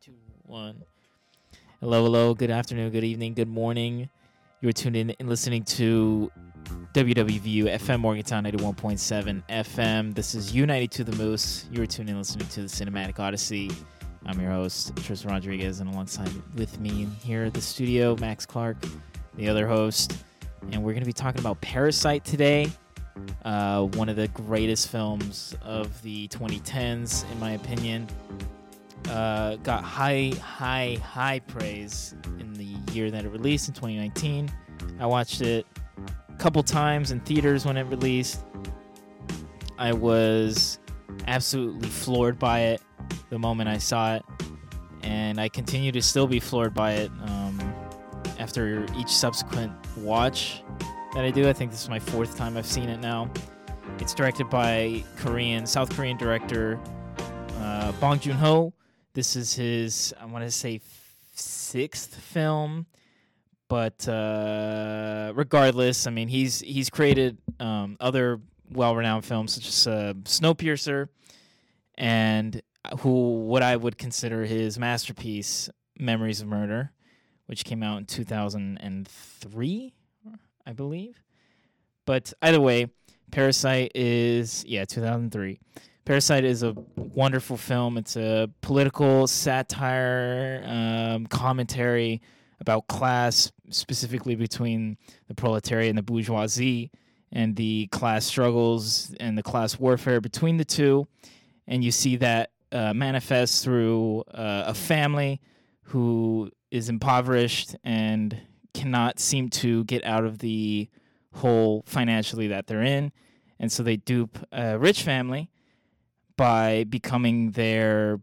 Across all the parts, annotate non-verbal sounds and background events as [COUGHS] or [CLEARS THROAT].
two, one. Hello, hello. Good afternoon, good evening, good morning. You're tuned in and listening to WWVU FM Morgantown 91.7 FM. This is U92 The Moose. You're tuned in listening to the Cinematic Odyssey. I'm your host, Tristen Rodriguez, and alongside with me here at the studio, Max Clark, the other host. And we're going to be talking about Parasite today. Uh, one of the greatest films of the 2010s, in my opinion. Uh, got high, high, high praise in the year that it released in 2019. I watched it a couple times in theaters when it released. I was absolutely floored by it the moment I saw it, and I continue to still be floored by it um, after each subsequent watch that I do. I think this is my fourth time I've seen it now. It's directed by Korean, South Korean director uh, Bong Joon Ho. This is his, I want to say, sixth film, but uh, regardless, I mean, he's he's created um, other well-renowned films such as uh, Snowpiercer, and who what I would consider his masterpiece, Memories of Murder, which came out in 2003, I believe. But either way, Parasite is yeah 2003. Parasite is a wonderful film. It's a political satire, um, commentary about class, specifically between the proletariat and the bourgeoisie, and the class struggles and the class warfare between the two. And you see that uh, manifest through uh, a family who is impoverished and cannot seem to get out of the hole financially that they're in. And so they dupe a rich family by becoming their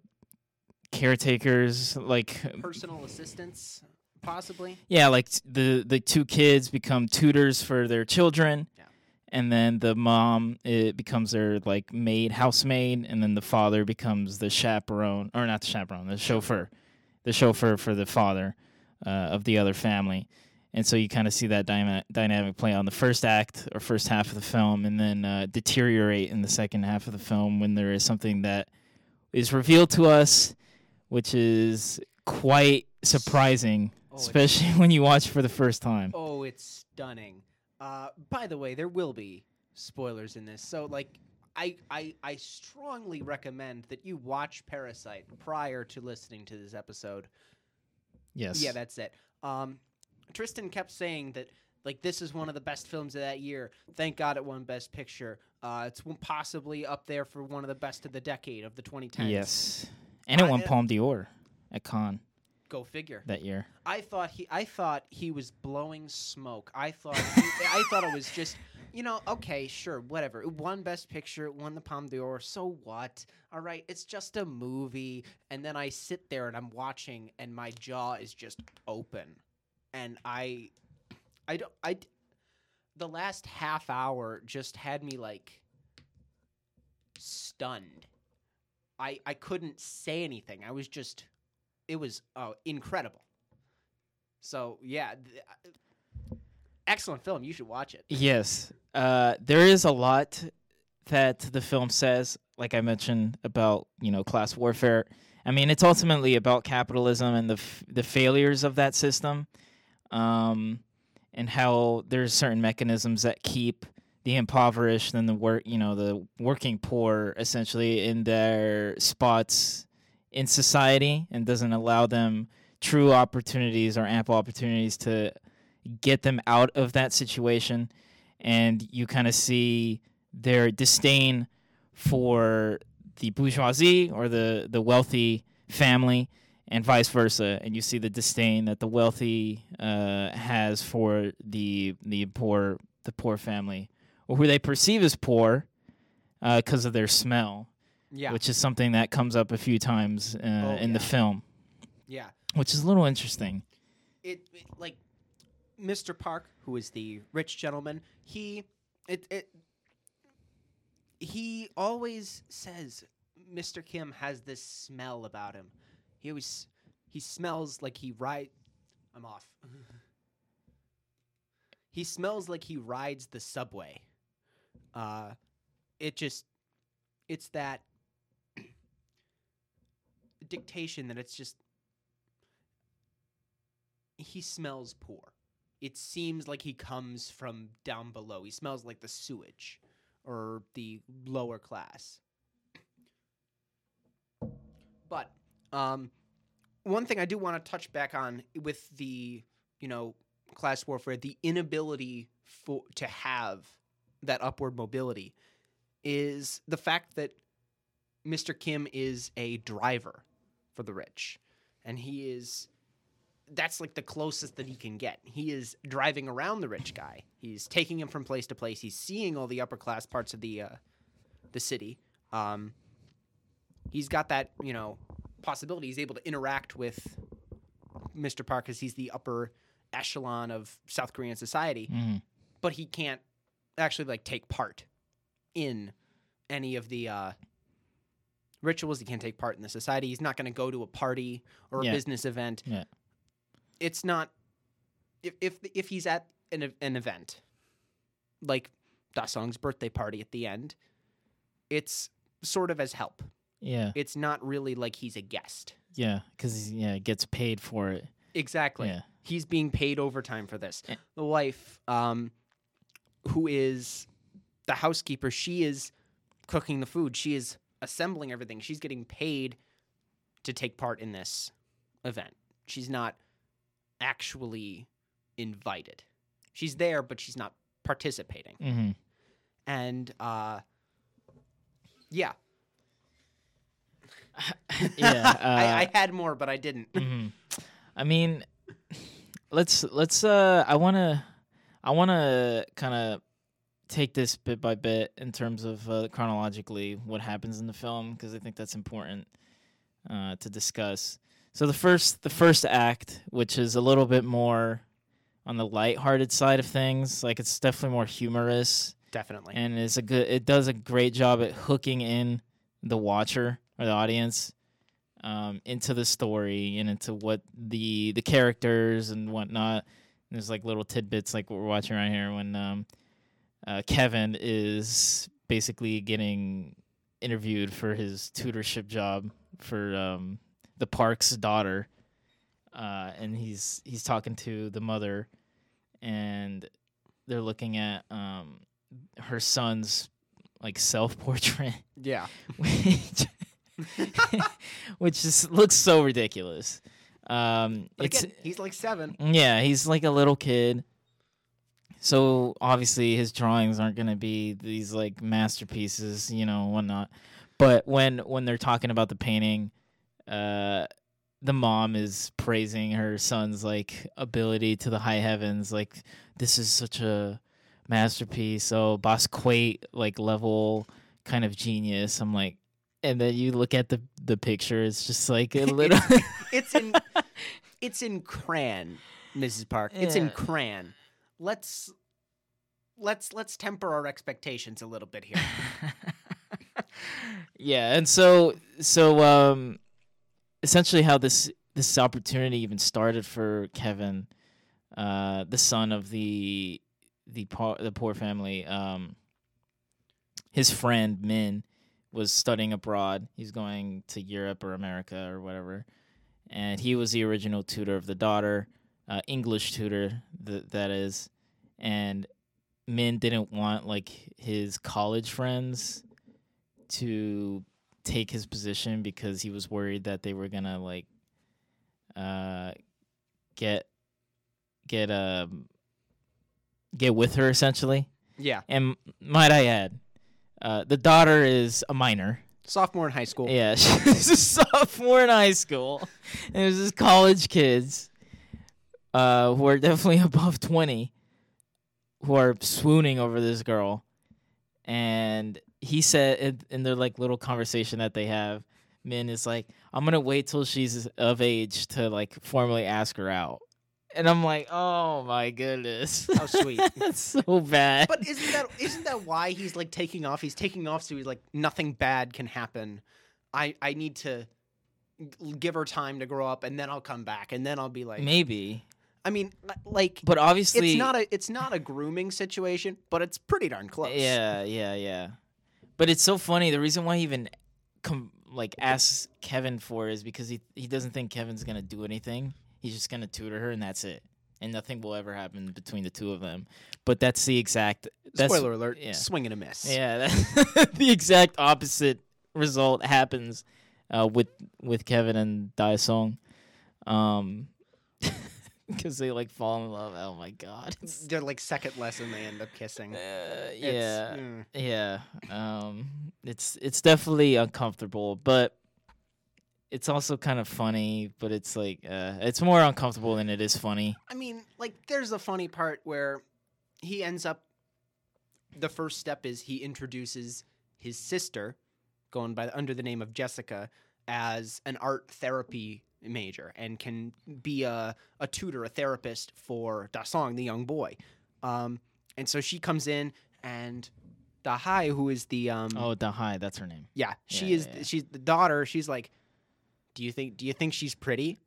caretakers like personal assistants possibly yeah like the the two kids become tutors for their children Yeah. and then the mom it becomes their like maid housemaid and then the father becomes the chaperone or not the chaperone the chauffeur the chauffeur for the father uh, of the other family and so you kind of see that dynamic play on the first act or first half of the film and then uh, deteriorate in the second half of the film when there is something that is revealed to us which is quite surprising Oh, especially [LAUGHS] when you watch for the first time oh it's stunning uh by the way there will be spoilers in this so like I, I I strongly recommend that you watch Parasite prior to listening to this episode. yes Yeah, that's it. Um, Tristen kept saying that like this is one of the best films of that year. Thank God it won Best Picture. Uh, it's possibly up there for one of the best of the decade of the 2010s. yes and it I- won palme d'or at Cannes Go figure. that year I thought he I thought he was blowing smoke. I thought he, [LAUGHS] I thought it was just you know okay sure whatever it won best picture it won the Palme d'Or so what all right it's just a movie and then I sit there and I'm watching and my jaw is just open and I I don't I the last half hour just had me like stunned. I I couldn't say anything. I was just it was uh, incredible. So yeah, th- uh, excellent film. You should watch it. Yes. Uh, there is a lot that the film says, like I mentioned, about, you know, class warfare. I mean, it's ultimately about capitalism and the, f- the failures of that system um, and how there's certain mechanisms that keep the impoverished and the work, you know, the working poor essentially in their spots in society and doesn't allow them true opportunities or ample opportunities to get them out of that situation. And you kind of see their disdain for the bourgeoisie or the the wealthy family and vice versa and you see the disdain that the wealthy uh, has for the the poor the poor family or who they perceive as poor because of their smell Yeah, which is something that comes up a few times uh, Oh, in the film yeah. which is a little interesting It, it like Mr. Park, who is the rich gentleman. He it it he always says Mr. Kim has this smell about him. He always he smells like he ride. I'm off. [LAUGHS] he smells like he rides the subway. Uh, it just it's that [COUGHS] dictation that it's just he smells poor. It seems like he comes from down below. He smells like the sewage or the lower class. [COUGHS] But um, one thing I do want to touch back on with the you know class warfare, the inability for to have that upward mobility is the fact that Mr. Kim is a driver for the rich, and he is that's like the closest that he can get. He is driving around the rich guy. He's taking him from place to place. He's seeing all the upper class parts of the uh, the city. Um, he's got that you know possibility. He's able to interact with Mr. Park because he's the upper echelon of South Korean society, Mhm. but he can't actually like take part in any of the uh, rituals. He can't take part in the society. He's not going to go to a party or a Yeah. business event. Yeah. It's not if if if he's at an an event like Dasong's birthday party at the end, it's sort of as help. Yeah, It's not really like he's a guest. yeah, because yeah, gets paid for it. Exactly. Yeah, He's being paid overtime for this. Eh. The wife, um, who is the housekeeper, she is cooking the food. She is assembling everything. She's getting paid to take part in this event. She's not actually invited. She's there, but she's not participating. hmm And uh, yeah, yeah. Uh, [LAUGHS] I, I had more, but I didn't. Mhm. [LAUGHS] I mean, let's let's. Uh, I wanna, I wanna kind of take this bit by bit in terms of uh, chronologically what happens in the film because I think that's important uh, to discuss. So the first, the first act, which is a little bit more on the lighthearted side of things, like it's definitely more humorous Definitely. and it's a good it does a great job at hooking in the watcher or the audience um, into the story and into what the the characters and whatnot. And there's like little tidbits like what we're watching right here when um, uh, Kevin is basically getting interviewed for his tutorship job for um, the park's daughter, uh, and he's he's talking to the mother, and they're looking at um, her son's like self portrait, yeah. [LAUGHS] which [LAUGHS] which just looks so ridiculous. Um, But it's again, he's like seven. yeah, he's like a little kid. So obviously his drawings aren't gonna be these like masterpieces, you know, whatnot. But when when they're talking about the painting, uh, the mom is praising her son's like ability to the high heavens. Like this is such a masterpiece. So Basquiat like level kind of genius. I'm like, and then you look at the the picture. It's just like a [LAUGHS] little. [LAUGHS] It's in [LAUGHS] it's in crayon, Mrs. Park. It's in Yeah. crayon. Let's let's let's temper our expectations a little bit here. yeah, and so so um essentially how this this opportunity even started for Kevin, uh the son of the the poor the poor family, um his friend Min was studying abroad. He's going to Europe or America or whatever. And he was the original tutor of the daughter, uh, English tutor th- that is. And Min didn't want like his college friends to take his position because he was worried that they were gonna like uh get get um get with her essentially yeah. and might i add uh the daughter is a minor. Sophomore in high school. yeah [LAUGHS] she's a sophomore in high school. And there's just college kids uh who are definitely [LAUGHS] above 20 who are swooning over this girl. And he said in, in their like little conversation that they have min is like i'm gonna wait till she's of age to like formally ask her out and i'm like oh my goodness How sweet. [LAUGHS] that's so bad But isn't that isn't that why he's like taking off? He's taking off so he's like nothing bad can happen. I I need to give her time to grow up and then I'll come back and then I'll be like maybe I mean like but obviously it's not a it's not a grooming situation, but it's pretty darn close. Yeah, yeah, yeah. But it's so funny. The reason why he even com- like asks Kevin for is because he he doesn't think Kevin's gonna do anything. He's just gonna tutor her, and that's it. And nothing will ever happen between the two of them. But that's the exact. That's, Spoiler alert: yeah. swing and a miss. Yeah, that, [LAUGHS] the exact opposite result happens uh, with with Kevin and Dai Song, um, [LAUGHS] because they like fall in love. Oh my god! It's, They're like second lesson. They end up kissing. uh, yeah, mm. yeah. Um, it's it's definitely uncomfortable, but it's also kind of funny. But it's like uh, it's more uncomfortable than it is funny. I mean, like, there's a funny part where he ends up. The first step is he introduces his sister, going by under the name of Jessica, as an art therapy major and can be a, a tutor, a therapist for Da Song, the young boy. Um, and so she comes in, and Da Hai, who is the um, Oh, Dahai, that's her name. yeah, she yeah, is yeah. she's the daughter. She's like, do you think do you think she's pretty?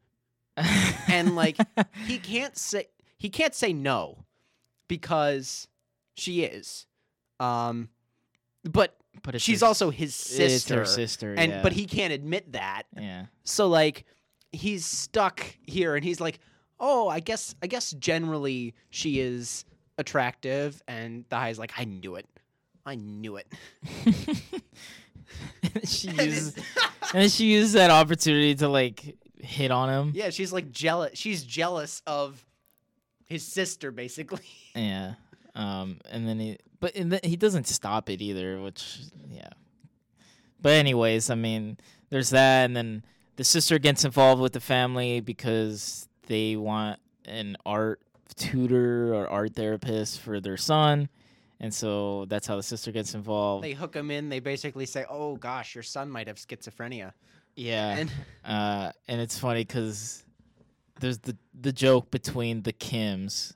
And, like, [LAUGHS] he can't say he can't say no because she is um but but it's she's her, also his sister sister, and yeah. but he can't admit that yeah. so like he's stuck here and he's like oh i guess i guess generally she is attractive and the guy's like i knew it i knew it [LAUGHS] [LAUGHS] [LAUGHS] she [LAUGHS] And uses and [LAUGHS] she uses that opportunity to like hit on him. yeah she's like jealous she's jealous of his sister basically Yeah. Um, and then he, but and then he doesn't stop it either, which yeah. But anyways, I mean, there's that, and then the sister gets involved with the family because they want an art tutor or art therapist for their son, and so that's how the sister gets involved. they hook him in they basically say oh gosh your son might have schizophrenia yeah. and uh, and it's funny because there's the the joke between the Kims,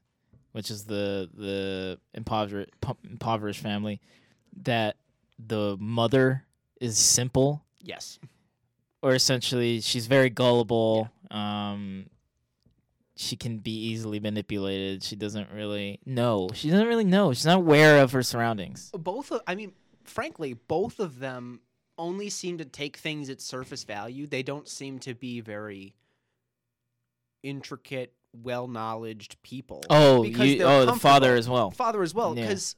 which is the the impoverished impoverished family, that the mother is simple, yes or essentially she's very gullible. Um, she can be easily manipulated. She doesn't really know. She doesn't really know. She's not aware of her surroundings. both of i mean frankly both of them only seem to take things at surface value they don't seem to be very intricate well knowledged people Oh, Because you, oh, the father as well. father as well Yeah. because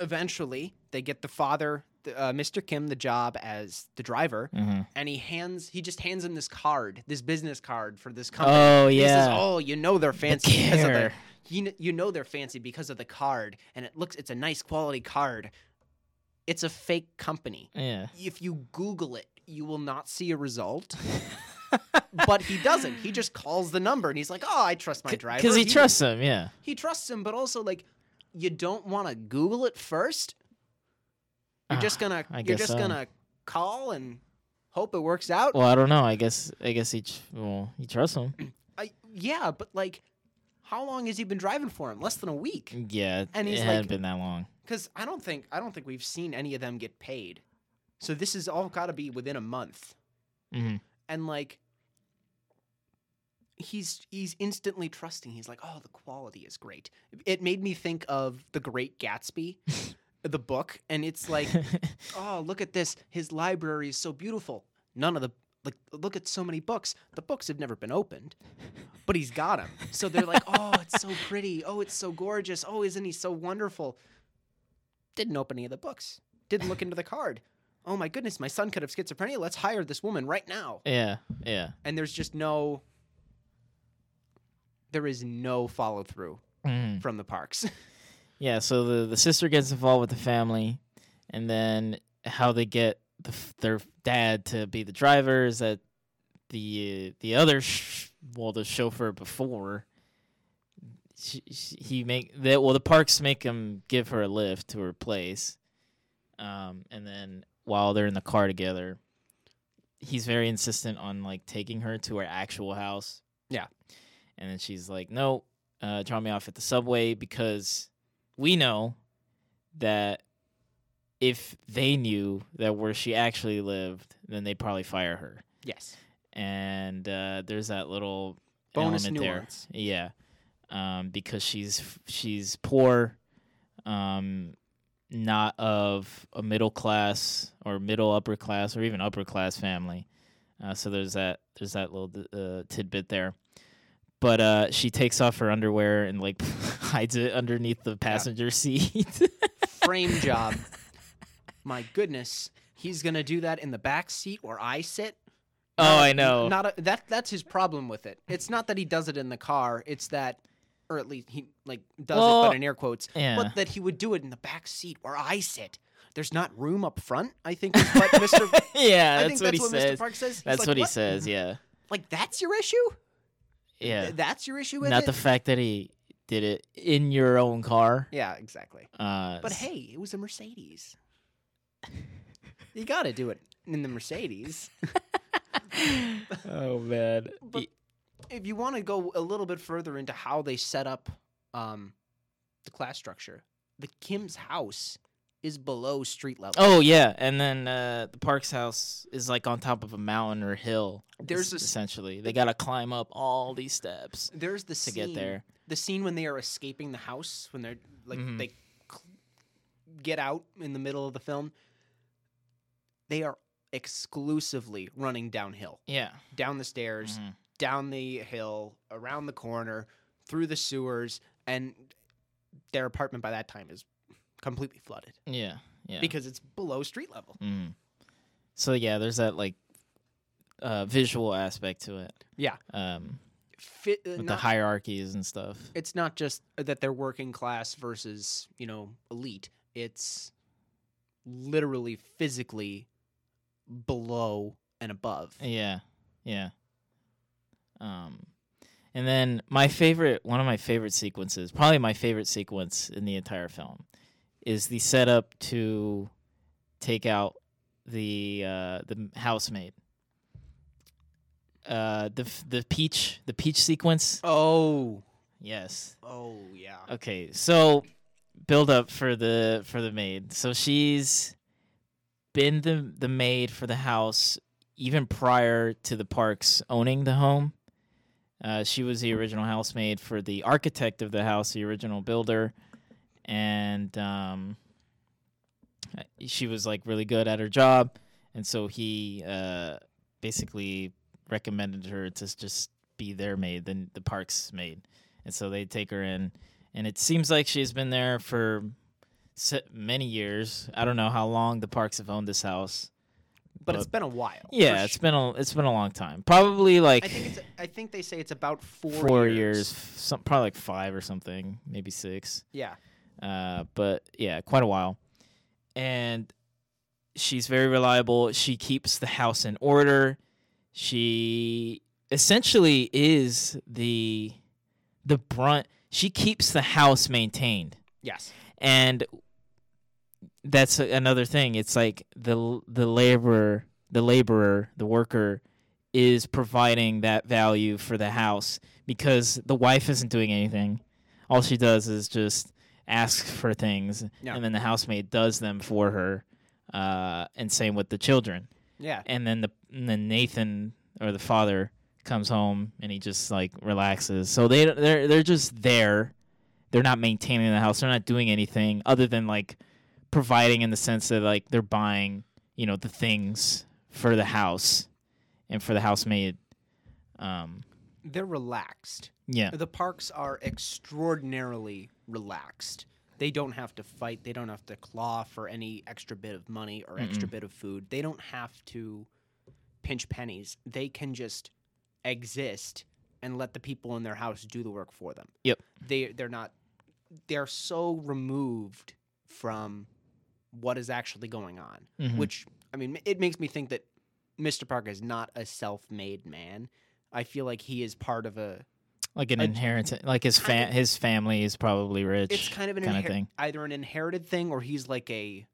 eventually they get the father the, uh, mr kim the job as the driver hmm and he hands he just hands him this card this business card for this company. Oh He says, yeah. oh you know they're The fancy because of the you you know they're fancy because of the card and it looks it's a nice quality card. It's a fake company. Yeah. if you google it you will not see a result. [LAUGHS] But he doesn't. He just calls the number and he's like oh i trust my driver. Because he trusts him, yeah. he trusts him but also like you don't want to google it first you're just gonna I you're just so. gonna call and hope it works out Well, I don't know. I guess I guess he tr- well he trusts him. [CLEARS THROAT] I, yeah but like how long has he been driving for him less than a week Yeah, And he's it like- hadn't been that long. because I don't think I don't think we've seen any of them get paid. So this is all got to be within a month, hmm and like he's he's instantly trusting. He's like, oh, the quality is great. It made me think of The Great Gatsby, [LAUGHS] the book, and it's like, [LAUGHS] oh, look at this. His library is so beautiful. None of the like, look at so many books. The books have never been opened, but he's got them. So they're like, [LAUGHS] oh, it's so pretty. Oh, it's so gorgeous. Oh, isn't he so wonderful? Didn't open any of the books. Didn't look into the card. Oh my goodness, my son could have schizophrenia. Let's hire this woman right now. yeah, yeah. And there's just no. There is no follow through Mhm. from the parks. [LAUGHS] Yeah, so the the sister gets involved with the family, and then how they get the, their dad to be the driver is that the the other sh- well the chauffeur before she, she, he make that well the parks make him give her a lift to her place, um, and then while they're in the car together, he's very insistent on like taking her to her actual house. Yeah. and then she's like, no, uh, drop me off at the subway because we know that if they knew that where she actually lived, then they'd probably fire her. yes. And uh, there's that little Bonus element nuance. there, yeah, um, because she's she's poor, um, not of a middle class or middle upper class or even upper class family. Uh, so there's that there's that little uh, tidbit there. but uh, she takes off her underwear and like [LAUGHS] hides it underneath the passenger seat. [LAUGHS] Frame job. My goodness, he's gonna do that in the back seat where I sit. oh, I know. Not a, that. That's his problem with it. It's not that he does it in the car. It's that, or at least he like does it, but in air quotes. yeah. But that he would do it in the back seat where I sit. There's not room up front. I think is what [LAUGHS] Mr. yeah, I that's think what that's he what says. Mr. Park says. He's That's like, what he "What? says. Yeah, Like that's your issue. yeah. Th- That's your issue with Not it. the fact that he did it in your own car. yeah, exactly. Uh, But hey, it was a Mercedes. [LAUGHS] you got to do it in the Mercedes. [LAUGHS] oh man. But- if you want to go a little bit further into how they set up um, the class structure, the Kim's house is below street level. Oh yeah, and then uh, the Parks house is like on top of a mountain or hill. There's es- this- essentially they gotta climb up all these steps There's the to scene, get there. The scene when they are escaping the house, when they're like Mhm. they get out in the middle of the film. They are exclusively running downhill, Yeah. down the stairs, Mhm. down the hill, around the corner, through the sewers, and their apartment by that time is completely flooded Yeah. Yeah. because it's below street level. Mhm. So yeah, there's that like uh, visual aspect to it. Yeah. Um, Fit, uh, with the hierarchies and stuff. it's not just that they're working class versus you know elite. It's literally physically below and above. Yeah, yeah. Um, and then my favorite, one of my favorite sequences, probably my favorite sequence in the entire film, is the setup to take out the uh, the housemaid. Uh, the the peach the peach sequence. Oh, Yes. oh yeah. Okay, so build up for the for the maid. So she's been the the maid for the house even prior to the parks owning the home. Uh, she was the original housemaid for the architect of the house, the original builder, and um, she was like really good at her job, and so he uh, basically recommended her to just be their maid, the the parks maid and so they take her in and it seems like she's been there for many years i don't know how long the parks have owned this house But it's been a while. yeah it's sure. been a it's been a long time probably like I think it's. I think they say it's about four. four, years, years. some probably like five or something maybe six Yeah. uh, but yeah, quite a while. And she's very reliable. She keeps the house in order. She essentially is the the brunt. She keeps the house maintained, Yes. and that's another thing. It's like the the laborer, the laborer, the worker is providing that value for the house because the wife isn't doing anything. All she does is just ask for things, Yeah. and then the housemaid does them for her. Uh, and same with the children. Yeah. And then the and then Nathan or the father comes home and he just like relaxes. So they they're they're just there. They're not maintaining the house. They're not doing anything other than like providing in the sense that like they're buying, you know, the things for the house and for the housemaid. Um They're relaxed. yeah. The parks are extraordinarily relaxed. They don't have to fight. They don't have to claw for any extra bit of money or extra bit of food. They don't have to pinch pennies. They can just exist and let the people in their house do the work for them. Yep. They they're not they're so removed from what is actually going on, Mhm. which I mean it makes me think that Mr. Parker is not a self-made man. I feel like he is part of a like an inheritance like his kind fa- of- his family is probably rich. it's kind of an kinda inher- thing. either an inherited thing or he's like a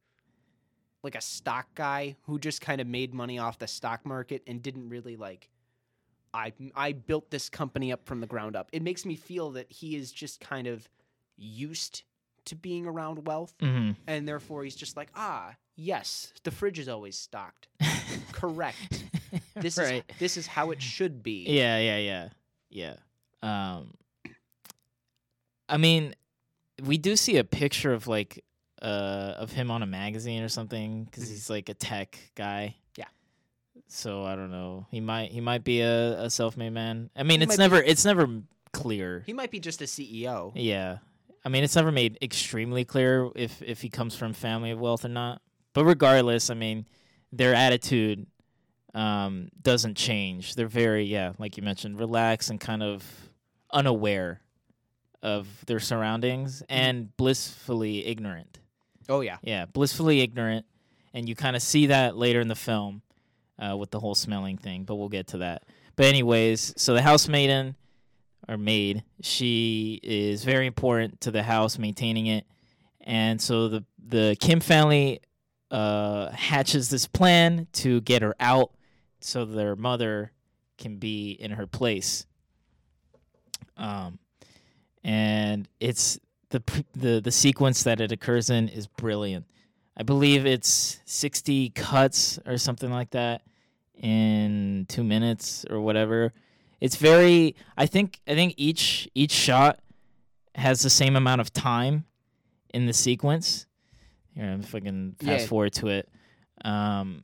like a stock guy who just kind of made money off the stock market and didn't really like I I built this company up from the ground up. It makes me feel that he is just kind of used to being around wealth hmm and therefore he's just like, "Ah, yes, the fridge is always stocked. Correct. [LAUGHS] This right. is this is how it should be." Yeah, yeah, yeah, yeah. Um, I mean, we do see a picture of like uh of him on a magazine or something because Mhm. he's like a tech guy. Yeah. so I don't know. He might he might be a, a self-made man. I mean, He it's might be- never it's never clear. He might be just a CEO. Yeah. I mean, it's never made extremely clear if if he comes from family of wealth or not. But regardless, I mean, their attitude um, doesn't change. They're very, yeah, like you mentioned, relaxed and kind of unaware of their surroundings and blissfully ignorant. Oh yeah. Yeah, blissfully ignorant, and you kind of see that later in the film uh, with the whole smelling thing. But we'll get to that. But anyways, so the housemaiden or maid, she is very important to the house, maintaining it, and so the the Kim family uh, hatches this plan to get her out, so their mother can be in her place. Um, and it's the the the sequence that it occurs in is brilliant. I believe it's 60 cuts or something like that in 2 minutes or whatever. It's very I think I think each each shot has the same amount of time in the sequence. Here, if I can fast Yeah. forward to it. Um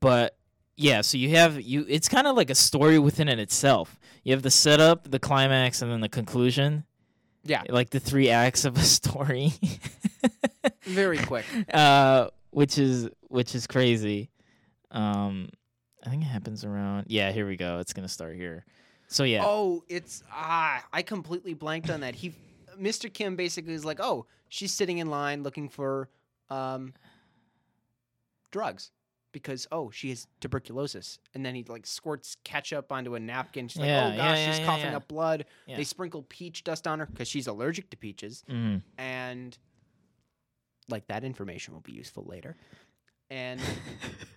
but yeah, so you have you it's kind of like a story within it itself. You have the setup, the climax and then the conclusion Yeah. like the three acts of a [LAUGHS] story Very quick. [LAUGHS] uh which is which is crazy um i think it happens around yeah here we go it's gonna start here so yeah Oh, it's ah, I completely blanked on that. He, Mr. Kim, basically is like, oh, she's sitting in line looking for um drugs because oh, she has tuberculosis, and then he like squirts ketchup onto a napkin. She's like, oh gosh, yeah, she's yeah, coughing yeah. up blood. Yeah. They sprinkle peach dust on her because she's allergic to peaches, Mhm. and like that information will be useful later. And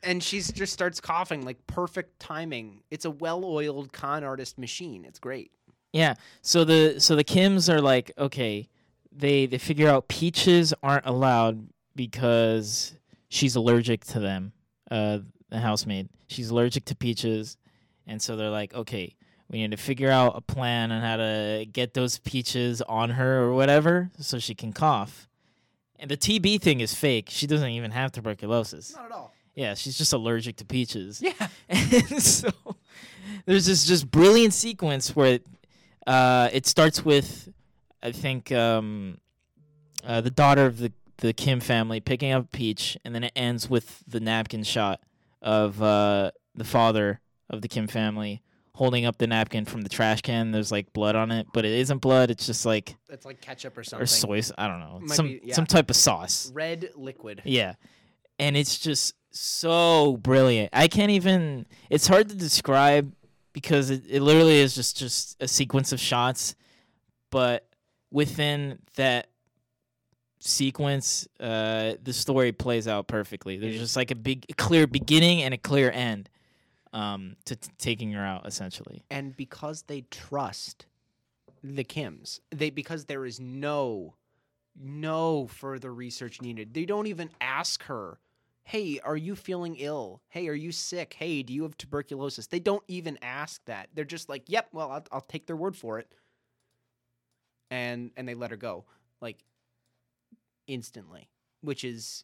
and she's just starts coughing like perfect timing. It's a well-oiled con artist machine. It's great. yeah so the so the kims are like okay they they figure out peaches aren't allowed because she's allergic to them uh the housemaid she's allergic to peaches. And so they're like okay we need to figure out a plan on how to get those peaches on her or whatever so she can cough. And the tb thing is fake. She doesn't even have tuberculosis. Not at all. yeah she's just allergic to peaches. Yeah. [LAUGHS] and so there's this just brilliant sequence where uh, it starts with, I think, um, uh, the daughter of the the Kim family picking up Peach, and then it ends with the napkin shot of uh, the father of the Kim family holding up the napkin from the trash can. There's like blood on it, but it isn't blood. It's just like It's like ketchup or something. or soy. I don't know. Might Some be- yeah. some type of sauce. Red liquid. Yeah. And it's just so brilliant. I can't even it's hard to describe because it, it literally is just just a sequence of shots, but within that sequence, uh the story plays out perfectly. There's just like a big a clear beginning and a clear end um to t- taking her out essentially. And because they trust the Kims, they because there is no no further research needed. They don't even ask her, "Hey, are you feeling ill? Hey, are you sick? Hey, do you have tuberculosis?" They don't even ask that. They're just like, "Yep, well, I'll, I'll take their word for it." And and they let her go like instantly, which is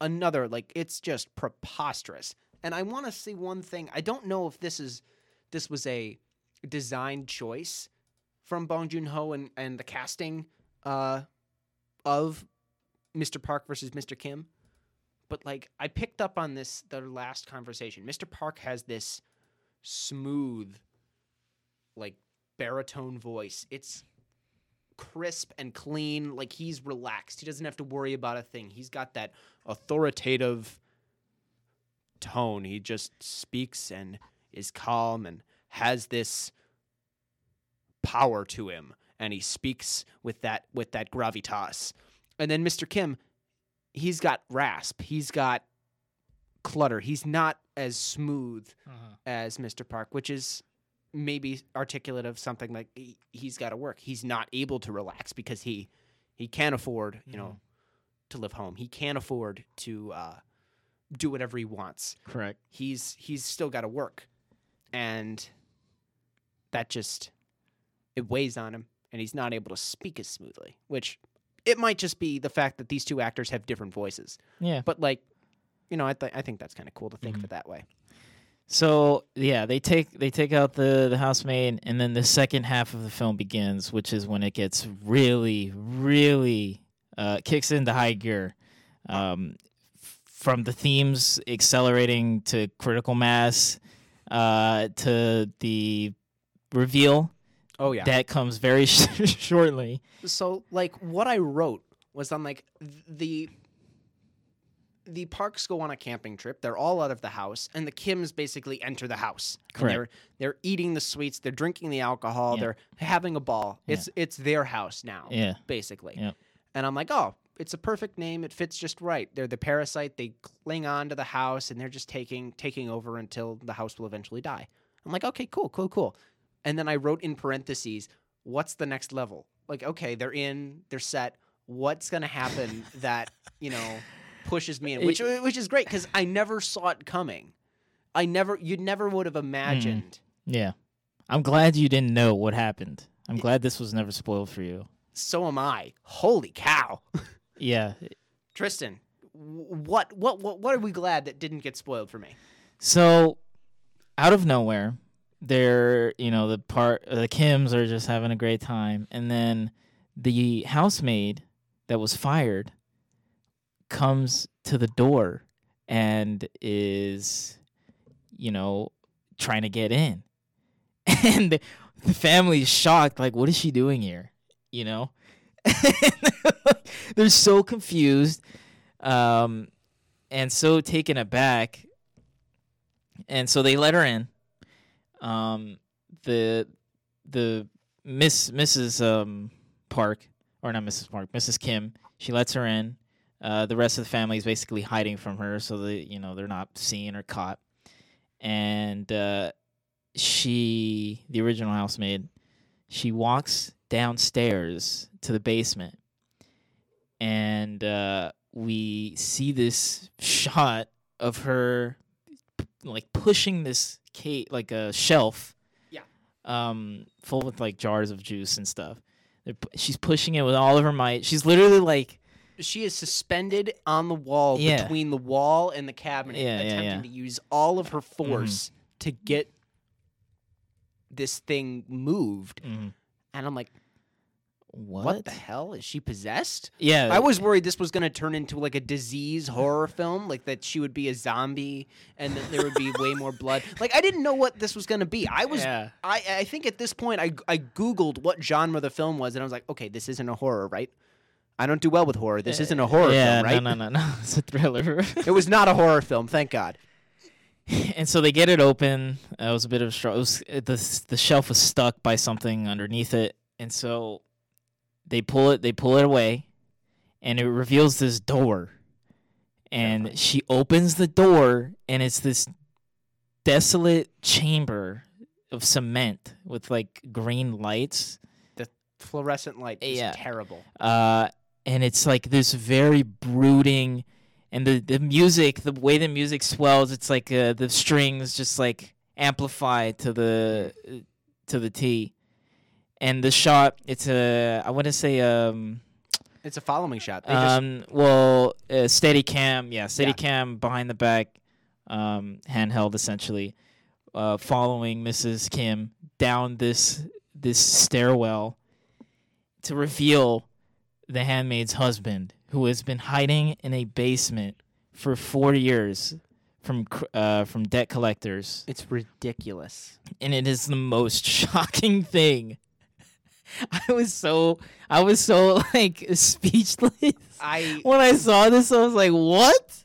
another like it's just preposterous. And I want to say one thing. I don't know if this is this was a design choice from Bong Joon Ho and and the casting uh, of Mr. Park versus Mr. Kim, but like I picked up on this their last conversation. Mr. Park has this smooth, like baritone voice. It's crisp and clean. Like he's relaxed. He doesn't have to worry about a thing. He's got that authoritative tone. He just speaks and is calm and has this power to him and he speaks with that with that gravitas. And then Mr. Kim, he's got rasp. He's got clutter. He's not as smooth uh-huh. as Mr. Park, which is maybe articulate of something like he, he's got to work. He's not able to relax because he he can't afford, you know, to live home. He can't afford to uh, do whatever he wants. Correct. He's he's still got to work, and that just it weighs on him, and he's not able to speak as smoothly. Which it might just be the fact that these two actors have different voices, Yeah. but like you know, I th- I think that's kind of cool to think Mhm. of it that way. So yeah, they take they take out the the housemaid, and then the second half of the film begins, which is when it gets really, really uh, kicks into high gear. Um, from the themes accelerating to critical mass, uh, to the reveal Oh yeah. that comes very [LAUGHS] shortly. so like what I wrote was on like th- the the parks go on a camping trip. They're all out of the house, and the Kims basically enter the house. Correct. They're they're eating the sweets. They're drinking the alcohol. Yeah. They're having a ball. Yeah. It's it's their house now, Yeah, basically. Yep. And I'm like, oh, it's a perfect name. It fits just right. They're the parasite. They cling on to the house, and they're just taking taking over until the house will eventually die. I'm like, okay, cool, cool, cool. And then I wrote in parentheses, what's the next level? Like, okay, they're in, they're set. What's gonna happen that you know pushes me in? Which which is great because I never saw it coming. I never, you never would have imagined. Mm. yeah. I'm glad you didn't know what happened. I'm glad this was never spoiled for you. So am I. Holy cow, [LAUGHS] Yeah, Tristen. What what what what are we glad that didn't get spoiled for me? So, out of nowhere, they're you know the part the Kims are just having a great time, and then the housemaid that was fired comes to the door and is you know trying to get in, [LAUGHS] and the family's shocked, like, what is she doing here? You know, [LAUGHS] they're so confused, um, and so taken aback and so they let her in. Um, the the Miss Mrs. Um Park or not Mrs. Park, Mrs. Kim. She lets her in. Uh, the rest of the family is basically hiding from her, so they you know they're not seen or caught. And uh, she, the original housemaid, she walks downstairs to the basement, and uh, we see this shot of her like pushing this cake like a shelf Yeah. um full with like jars of juice and stuff she's pushing it with all of her might she's literally like She is suspended on the wall Yeah. between the wall and the cabinet, Yeah, yeah, attempting yeah. Mm-hmm. to use all of her force to get this thing moved. mm, And I'm like, what, what, the hell? Is she possessed? yeah I was worried this was going to turn into like a disease horror film, like that she would be a zombie and that there would be way more blood. [LAUGHS] Like I didn't know what this was going to be. I was yeah I I think at this point I I googled what genre the film was and I was like, okay, this isn't a horror, right? I don't do well with horror. This isn't a horror yeah film, right? no no no no [LAUGHS] it's a thriller It was not a horror film, thank God. [LAUGHS] and so they get it open. Uh, it was a bit of a struggle. It was, it, the the shelf was stuck by something underneath it, and so they pull it. They pull it away, and it reveals this door. And Terrifying. she opens the door, and it's this desolate chamber of cement with like green lights. The fluorescent light is Yeah. terrible. uh, and it's like this very brooding, and the the music, the way the music swells, it's like uh, the strings just like amplify to the to the T, and the shot, it's a I want to say um It's a following shot. They just um well uh, steady cam yeah steady Yeah. cam behind the back um handheld essentially uh following Mrs. Kim down this this stairwell to reveal the handmaid's husband who has been hiding in a basement for 4 years from uh from debt collectors it's ridiculous. and it is the most [LAUGHS] shocking thing [LAUGHS] I was so I was so like speechless I when I saw this, I was like, "What?"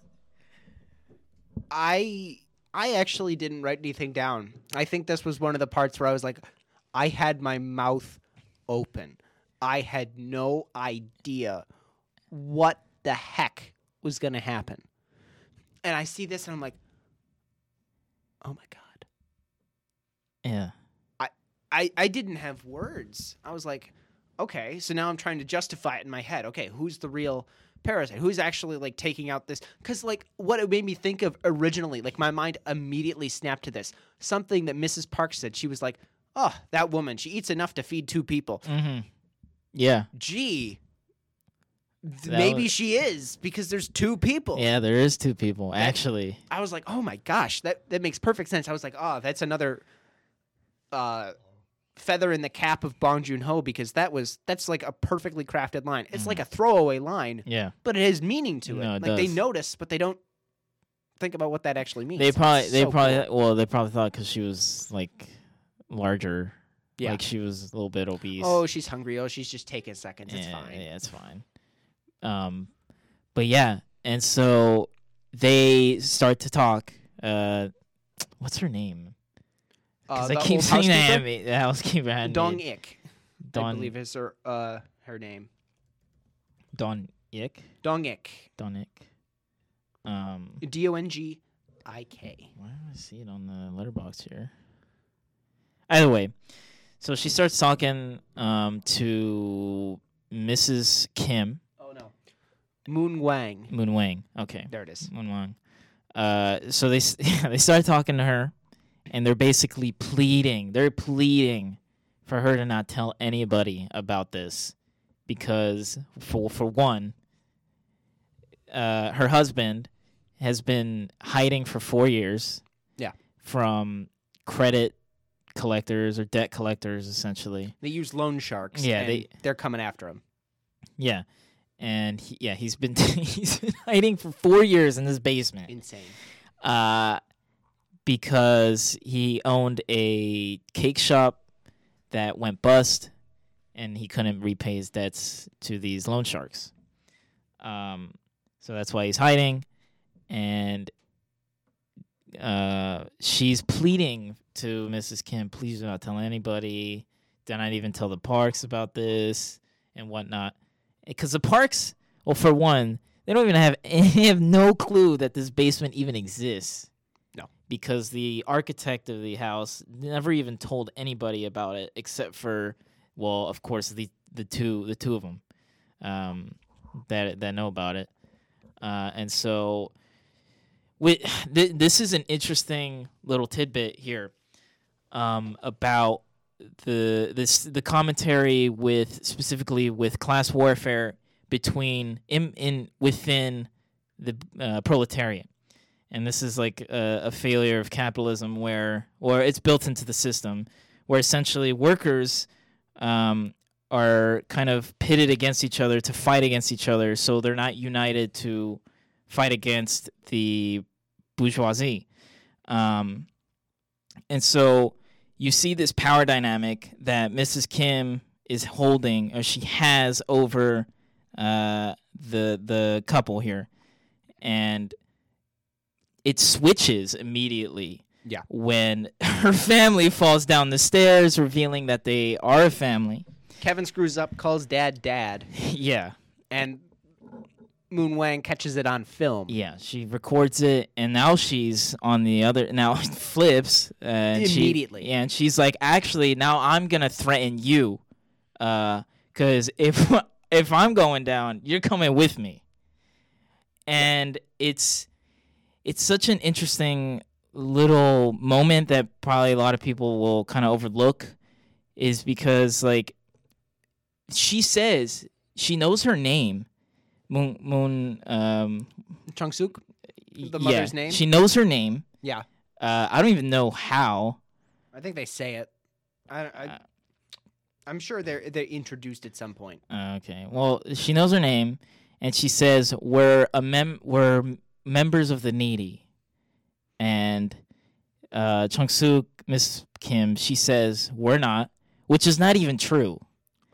I I actually didn't write anything down. I think this was one of the parts where I was like, I had my mouth open. I had no idea what the heck was going to happen. And I see this and I'm like, oh my God. Yeah, I, I didn't have words. I was like, okay, so now I'm trying to justify it in my head. Okay, who's the real parasite? Who's actually like taking out this? Because like what it made me think of originally, like my mind immediately snapped to this something that Mrs. Park said. She was like, oh, that woman, she eats enough to feed two people. mm-hmm. Yeah, Gee, Th- That Maybe was- she is because there's two people. Yeah, there is two people actually. I was like, oh my gosh, that that makes perfect sense. I was like, oh, that's another uh, feather in the cap of Bong Joon Ho because that was that's like a perfectly crafted line. It's like a throwaway line, Yeah, but it has meaning to it. No, it like they does. notice, but they don't think about what that actually means. they probably they so probably well they probably thought because she was like larger, Yeah. like she was a little bit obese. Oh, she's hungry. Oh, she's just taking seconds. It's yeah, fine. Yeah, it's fine. Um, but yeah, and so they start to talk. Uh, what's her name? Uh, Because I keep saying that. Amy- The housekeeper had me- Dong Ik, I Don believe is her uh her name. Don Yik. Dong Ik, Don Ik. Um, D O N G I K. why do I see it on the Letterboxd here? Either way, so she starts talking um to Mrs. Kim Oh no, Moon Wang. Moon Wang. Okay. There it is. Moon Wang. Uh, so they s- [LAUGHS] they start talking to her, and they're basically pleading. They're pleading for her to not tell anybody about this, because for for one, uh, her husband has been hiding for four years. Yeah. From credit collectors or debt collectors, essentially. They use loan sharks. Yeah, and they- they're coming after him. Yeah. And he, yeah, he's been [LAUGHS] he's been hiding for four years in this basement. Insane. uh, because he owned a cake shop that went bust, and he couldn't repay his debts to these loan sharks. Um, so that's why he's hiding, and uh, she's pleading to Mrs. Kim, please do not tell anybody. Do not even tell the parks about this and whatnot, because the parks, well, for one, they don't even have [LAUGHS] they have no clue that this basement even exists. No. Because the architect of the house never even told anybody about it except for well, of course, the the two the two of them um that that know about it. Uh and so with [SIGHS] th- this is an interesting little tidbit here um about the this the commentary with specifically with class warfare between in in within the uh, proletariat. And this is like a, a failure of capitalism where or it's built into the system where essentially workers um, are kind of pitted against each other to fight against each other so they're not united to fight against the bourgeoisie um, and so you see this power dynamic that mrs kim is holding or she has over uh, the the couple here and it switches immediately. Yeah. When [LAUGHS] her family falls down the stairs, revealing that they are a family. Kevin screws up, calls dad dad, [LAUGHS] yeah. and Moon Wang catches it on film. Yeah. She records it, and now she's on the other. Now [LAUGHS] it flips. Uh, and she- Immediately. yeah, and she's like, actually, now I'm gonna threaten you, because if [LAUGHS] if I'm going down, you're coming with me. And it's it's such an interesting little moment that probably a lot of people will kind of overlook is because like she says she knows her name moon moon um Chung Suk. The yeah, mother's name? she knows her name Yeah, uh i don't even know how I think they say it. I, I, Uh, I'm sure they're they introduced at some point. Okay. Well, she knows her name, and she says we're a mem we're members of the needy, and uh, Chung Suk, Miss Kim, she says we're not, which is not even true.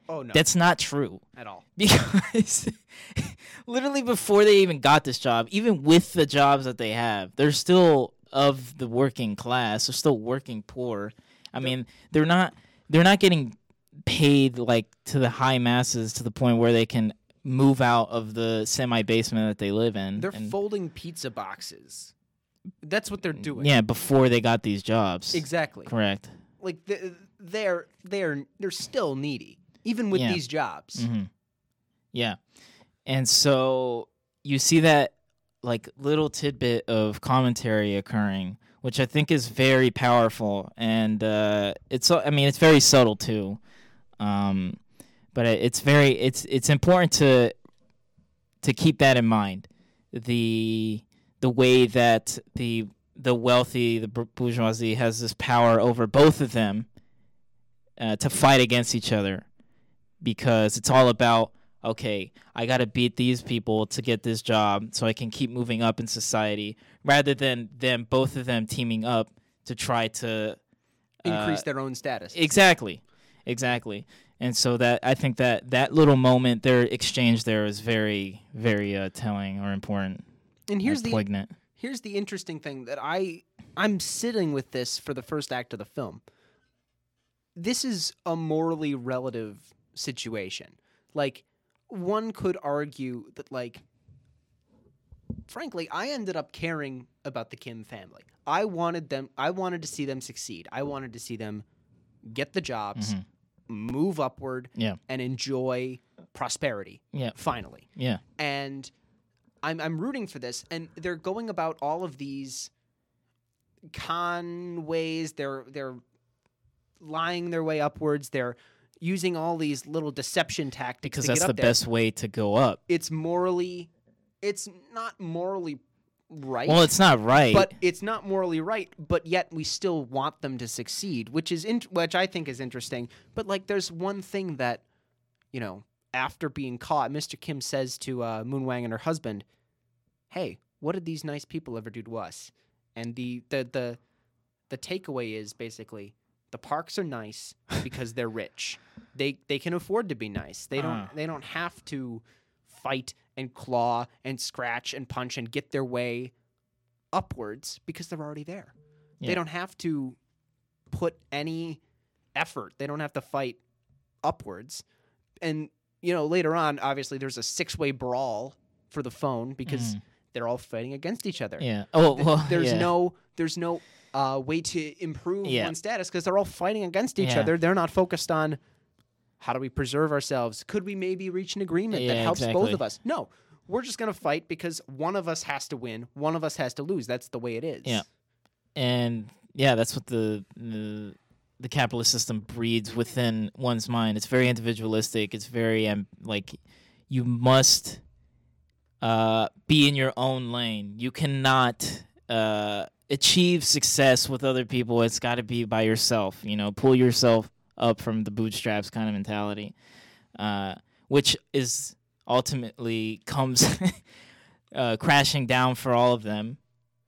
Oh no, That's not true at all. Because [LAUGHS] literally before they even got this job, even with the jobs that they have, they're still of the working class. They're still working poor. I mean, they're not they're not getting paid like to the high masses to the point where they can move out of the semi basement that they live in. They're and- folding pizza boxes. That's what they're doing. Yeah, before they got these jobs. exactly. Correct. Like they're they're they're still needy, even with Yeah. these jobs. hmm Yeah. And so you see that like little tidbit of commentary occurring, which I think is very powerful, and uh, it's I mean it's very subtle too, um, but it's very it's it's important to to keep that in mind. The the way that the the wealthy, the bourgeoisie, has this power over both of them uh, to fight against each other, because it's all about okay, I got to beat these people to get this job, so I can keep moving up in society, rather than them both of them teaming up to try to Increase uh, their own status. Exactly, exactly. And so that I think that that little moment, their exchange there is very, very uh, telling or important. and here's the poignant. here's the interesting thing that I I'm sitting with this for the first act of the film. This is a morally relative situation. Like one could argue that like frankly, I ended up caring about the Kim family. I wanted them I wanted to see them succeed. I wanted to see them get the jobs, Mhm. move upward Yeah. and enjoy prosperity Yeah. finally Yeah, and I'm I'm rooting for this. And they're going about all of these con ways. They're they're lying their way upwards. They're using all these little deception tactics because that's the there. best way to go up. It's morally, it's not morally right. Well, it's not right. but it's not morally right. But yet we still want them to succeed, which is in, which I think is interesting. But like, there's one thing that, you know, after being caught, Mr. Kim says to uh, Moon Wang and her husband, "Hey, what did these nice people ever do to us?" And the the the the takeaway is basically the parks are nice [LAUGHS] because they're rich. They they can afford to be nice. They don't Uh. they don't have to fight and claw and scratch and punch and get their way upwards because they're already there. Yeah. They don't have to put any effort. They don't have to fight upwards. And you know, later on, obviously there's a six-way brawl for the phone because Mhm. they're all fighting against each other. yeah. Oh, well, there's yeah. no there's no uh, way to improve Yeah. one's status because they're all fighting against each Yeah. other. They're not focused on how do we preserve ourselves? Could we maybe reach an agreement that Yeah, helps both of us? No, we're just gonna fight because one of us has to win, one of us has to lose. That's the way it is. Yeah. and yeah, that's what the, the the capitalist system breeds within one's mind. It's very individualistic. It's very um, like you must uh, be in your own lane. You cannot uh, achieve success with other people. It's got to be by yourself. You know, pull yourself up from the bootstraps kind of mentality, uh, which is ultimately comes [LAUGHS] uh, crashing down for all of them,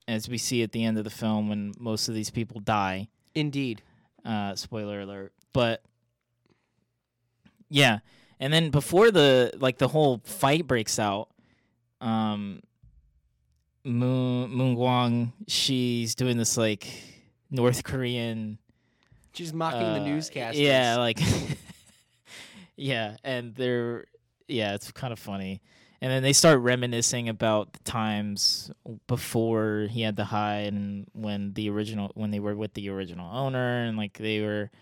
as we see at the end of the film when most of these people die. Indeed. Uh, spoiler alert. But yeah, and then before the like the whole fight breaks out, um, Moon Moon Gwang she's doing this like North Korean She's mocking the uh, newscasters. Yeah, like [LAUGHS] yeah, and they're yeah, it's kind of funny. And then they start reminiscing about the times before he had to hide and when the original when they were with the original owner and like they were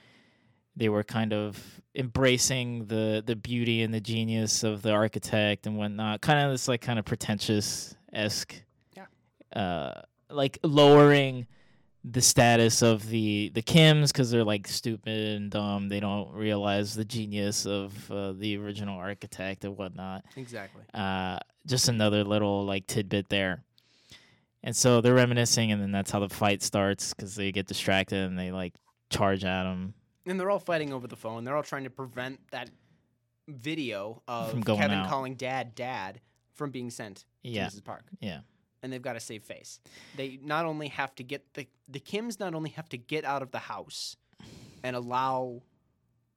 they were kind of embracing the the beauty and the genius of the architect and whatnot. Kind of this like kind of pretentious esque. Uh like lowering the status of the the Kims because they're like stupid and dumb. They don't realize the genius of uh, the original architect and whatnot. Exactly. Uh, just another little like tidbit there. And so they're reminiscing, and then that's how the fight starts because they get distracted and they like charge at him. And they're all fighting over the phone. They're all trying to prevent that video of Kevin out. calling dad dad from being sent Yeah, to Mrs. Park. yeah, And they've got to save face. They not only have to get the the Kims not only have to get out of the house and allow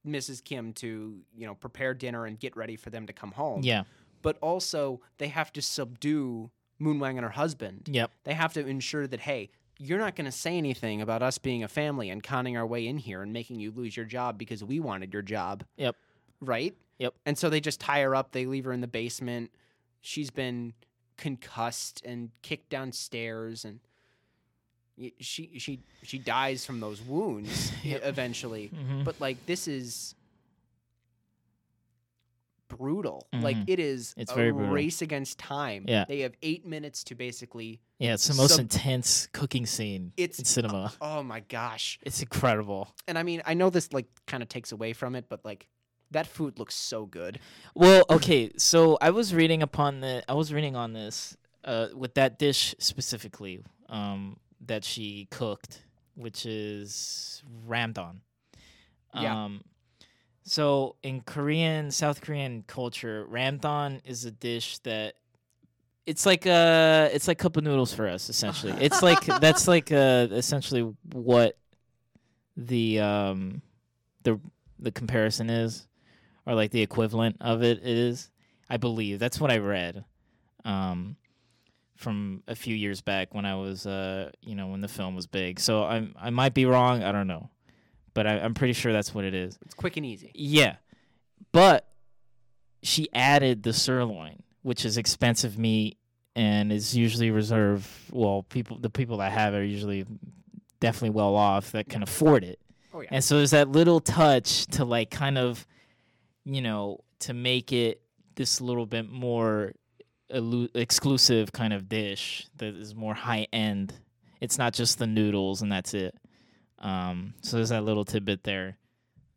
Mrs. Kim to, you know, prepare dinner and get ready for them to come home, yeah, but also they have to subdue Moon Wang and her husband. yep, They have to ensure that hey, you're not going to say anything about us being a family and conning our way in here and making you lose your job because we wanted your job. Yep. Right? Yep. And so they just tie her up, they leave her in the basement. She's been concussed and kicked downstairs and she she she dies from those wounds [LAUGHS] Yep. eventually. Mhm. But like this is brutal. Like Mhm. it is It's a very brutal. race against time. Yeah. They have 8 minutes to basically yeah. It's the most Sub- intense cooking scene It's- in cinema. Oh my gosh. It's incredible. And I mean, I know this like kind of takes away from it, but like That food looks so good. Well, okay, so I was reading upon the I was reading on this uh, with that dish specifically um, that she cooked, which is ramdon. Yeah. Um, so in Korean, South Korean culture, ramdon is a dish that it's like uh it's like cup of noodles for us essentially. it's like [LAUGHS] that's like uh essentially what the um the the comparison is or like the equivalent of it is. I believe that's what I read um from a few years back when I was uh you know when the film was big. So I I might be wrong, I don't know. But I, I'm pretty sure that's what it is. It's quick and easy. Yeah. But she added the sirloin, which is expensive meat and is usually reserved well, people the people that have it are usually definitely well off that can afford it. Oh yeah. And so there's that little touch to like kind of you know, to make it this little bit more elu- exclusive kind of dish that is more high end. It's not just the noodles and that's it. Um, so there's that little tidbit there.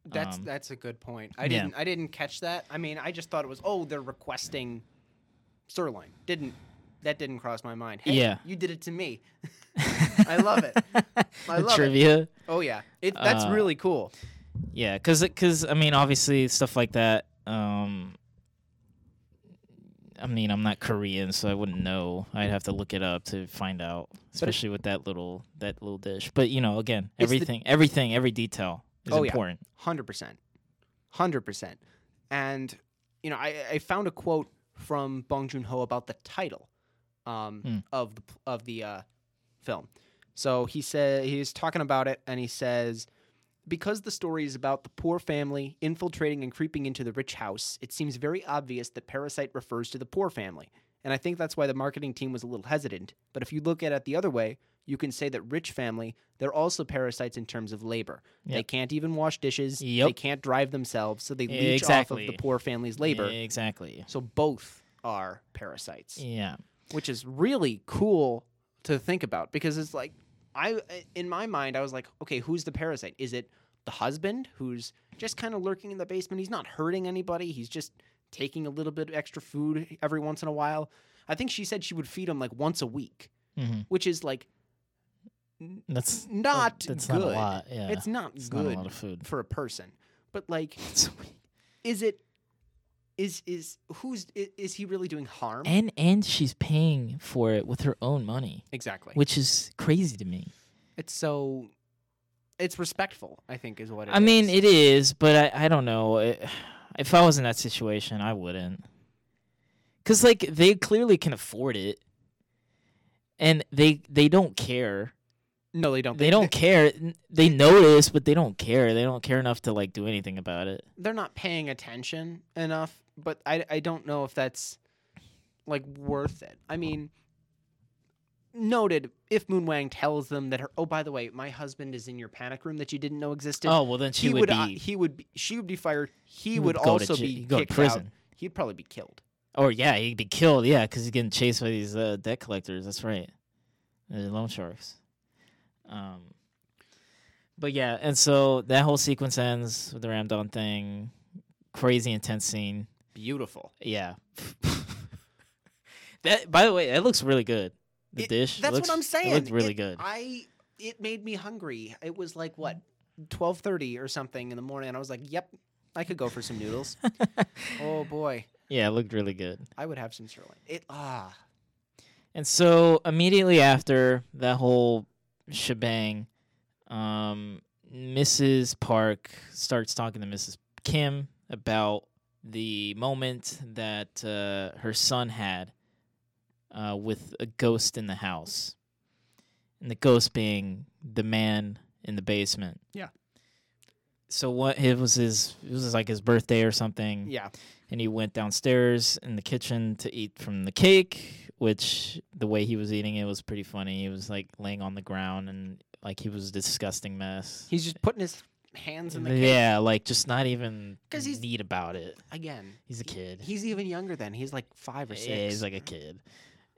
That's Um, that's a good point. I yeah. didn't I didn't catch that. I mean, I just thought it was oh they're requesting sirloin. Didn't that didn't cross my mind? Hey, Yeah. you did it to me. [LAUGHS] I love it. [LAUGHS] I love it. trivia. Oh yeah, it that's Uh, really cool. Yeah, cause, cause I mean, obviously stuff like that. Um, I mean, I'm not Korean, so I wouldn't know. I'd have to look it up to find out, especially with that little that little dish. But you know, again, It's the- everything, everything, every detail is Oh, yeah. important. Hundred percent, hundred percent. And you know, I, I found a quote from Bong Joon Ho about the title um, Hmm. of the of the uh, film. So he said he's talking about it, and he says, because the story is about the poor family infiltrating and creeping into the rich house, it seems very obvious that Parasite refers to the poor family. And I think that's why the marketing team was a little hesitant. But if you look at it the other way, you can say that rich family, they're also parasites in terms of labor. They can't even wash dishes. They can't drive themselves, so they leech off of the poor family's labor. Exactly. So both are parasites, Yeah. which is really cool to think about because it's like I in my mind I was like, okay, who's the parasite? Is it the husband who's just kind of lurking in the basement? He's not hurting anybody. He's just taking a little bit of extra food every once in a while. I think she said she would feed him like once a week, hmm which is like That's not that's good. not a lot. Yeah. It's not It's good not a lot of food. for a person. But like [LAUGHS] is it is is who's is, is he really doing harm? and and she's paying for it with her own money, exactly. which is crazy to me. It's so it's respectful, I think is what it I mean, it is, but I, I don't know. It, if I was in that situation, I wouldn't. Cause like they clearly can afford it, and they they don't care. No, they don't. They don't care. They notice, but they don't care. They don't care enough to like do anything about it. They're not paying attention enough, but I I don't know if that's like worth it. I mean, noted if Moon Wang tells them that her oh by the way, my husband is in your panic room that you didn't know existed. Oh well, then she he would, would, be. uh, he would be, she would be fired. He, he would, to also j- be to kicked prison. out. He'd probably be killed. Or yeah, he'd be killed. Yeah, because he's getting chased by these uh, debt collectors. That's right, the loan sharks. Um, but yeah, and so that whole sequence ends with the Ramdon thing. Crazy intense scene. Beautiful. Yeah. [LAUGHS] that by the way, that looks really good. The It- dish. That's looks, what I'm saying. It looked really It- good. I it made me hungry. It was like what twelve thirty or something in the morning, and I was like, "Yep, I could go for some noodles." [LAUGHS] oh boy, yeah, it looked really good. I would have some sirloin. It ah, And so immediately after that whole shebang, um, Mrs. Park starts talking to Mrs. Kim about the moment that uh, her son had uh, with a ghost in the house. And the ghost being the man in the basement. Yeah. So what it was his it was like his birthday or something yeah. and he went downstairs in the kitchen to eat from the cake which the way he was eating it was pretty funny he was like laying on the ground and like he was a disgusting mess He's just putting his hands in the cake. yeah like just not even 'Cause he's- neat about it Again, he's a kid he's even younger than he's like five or six. yeah, he's like a kid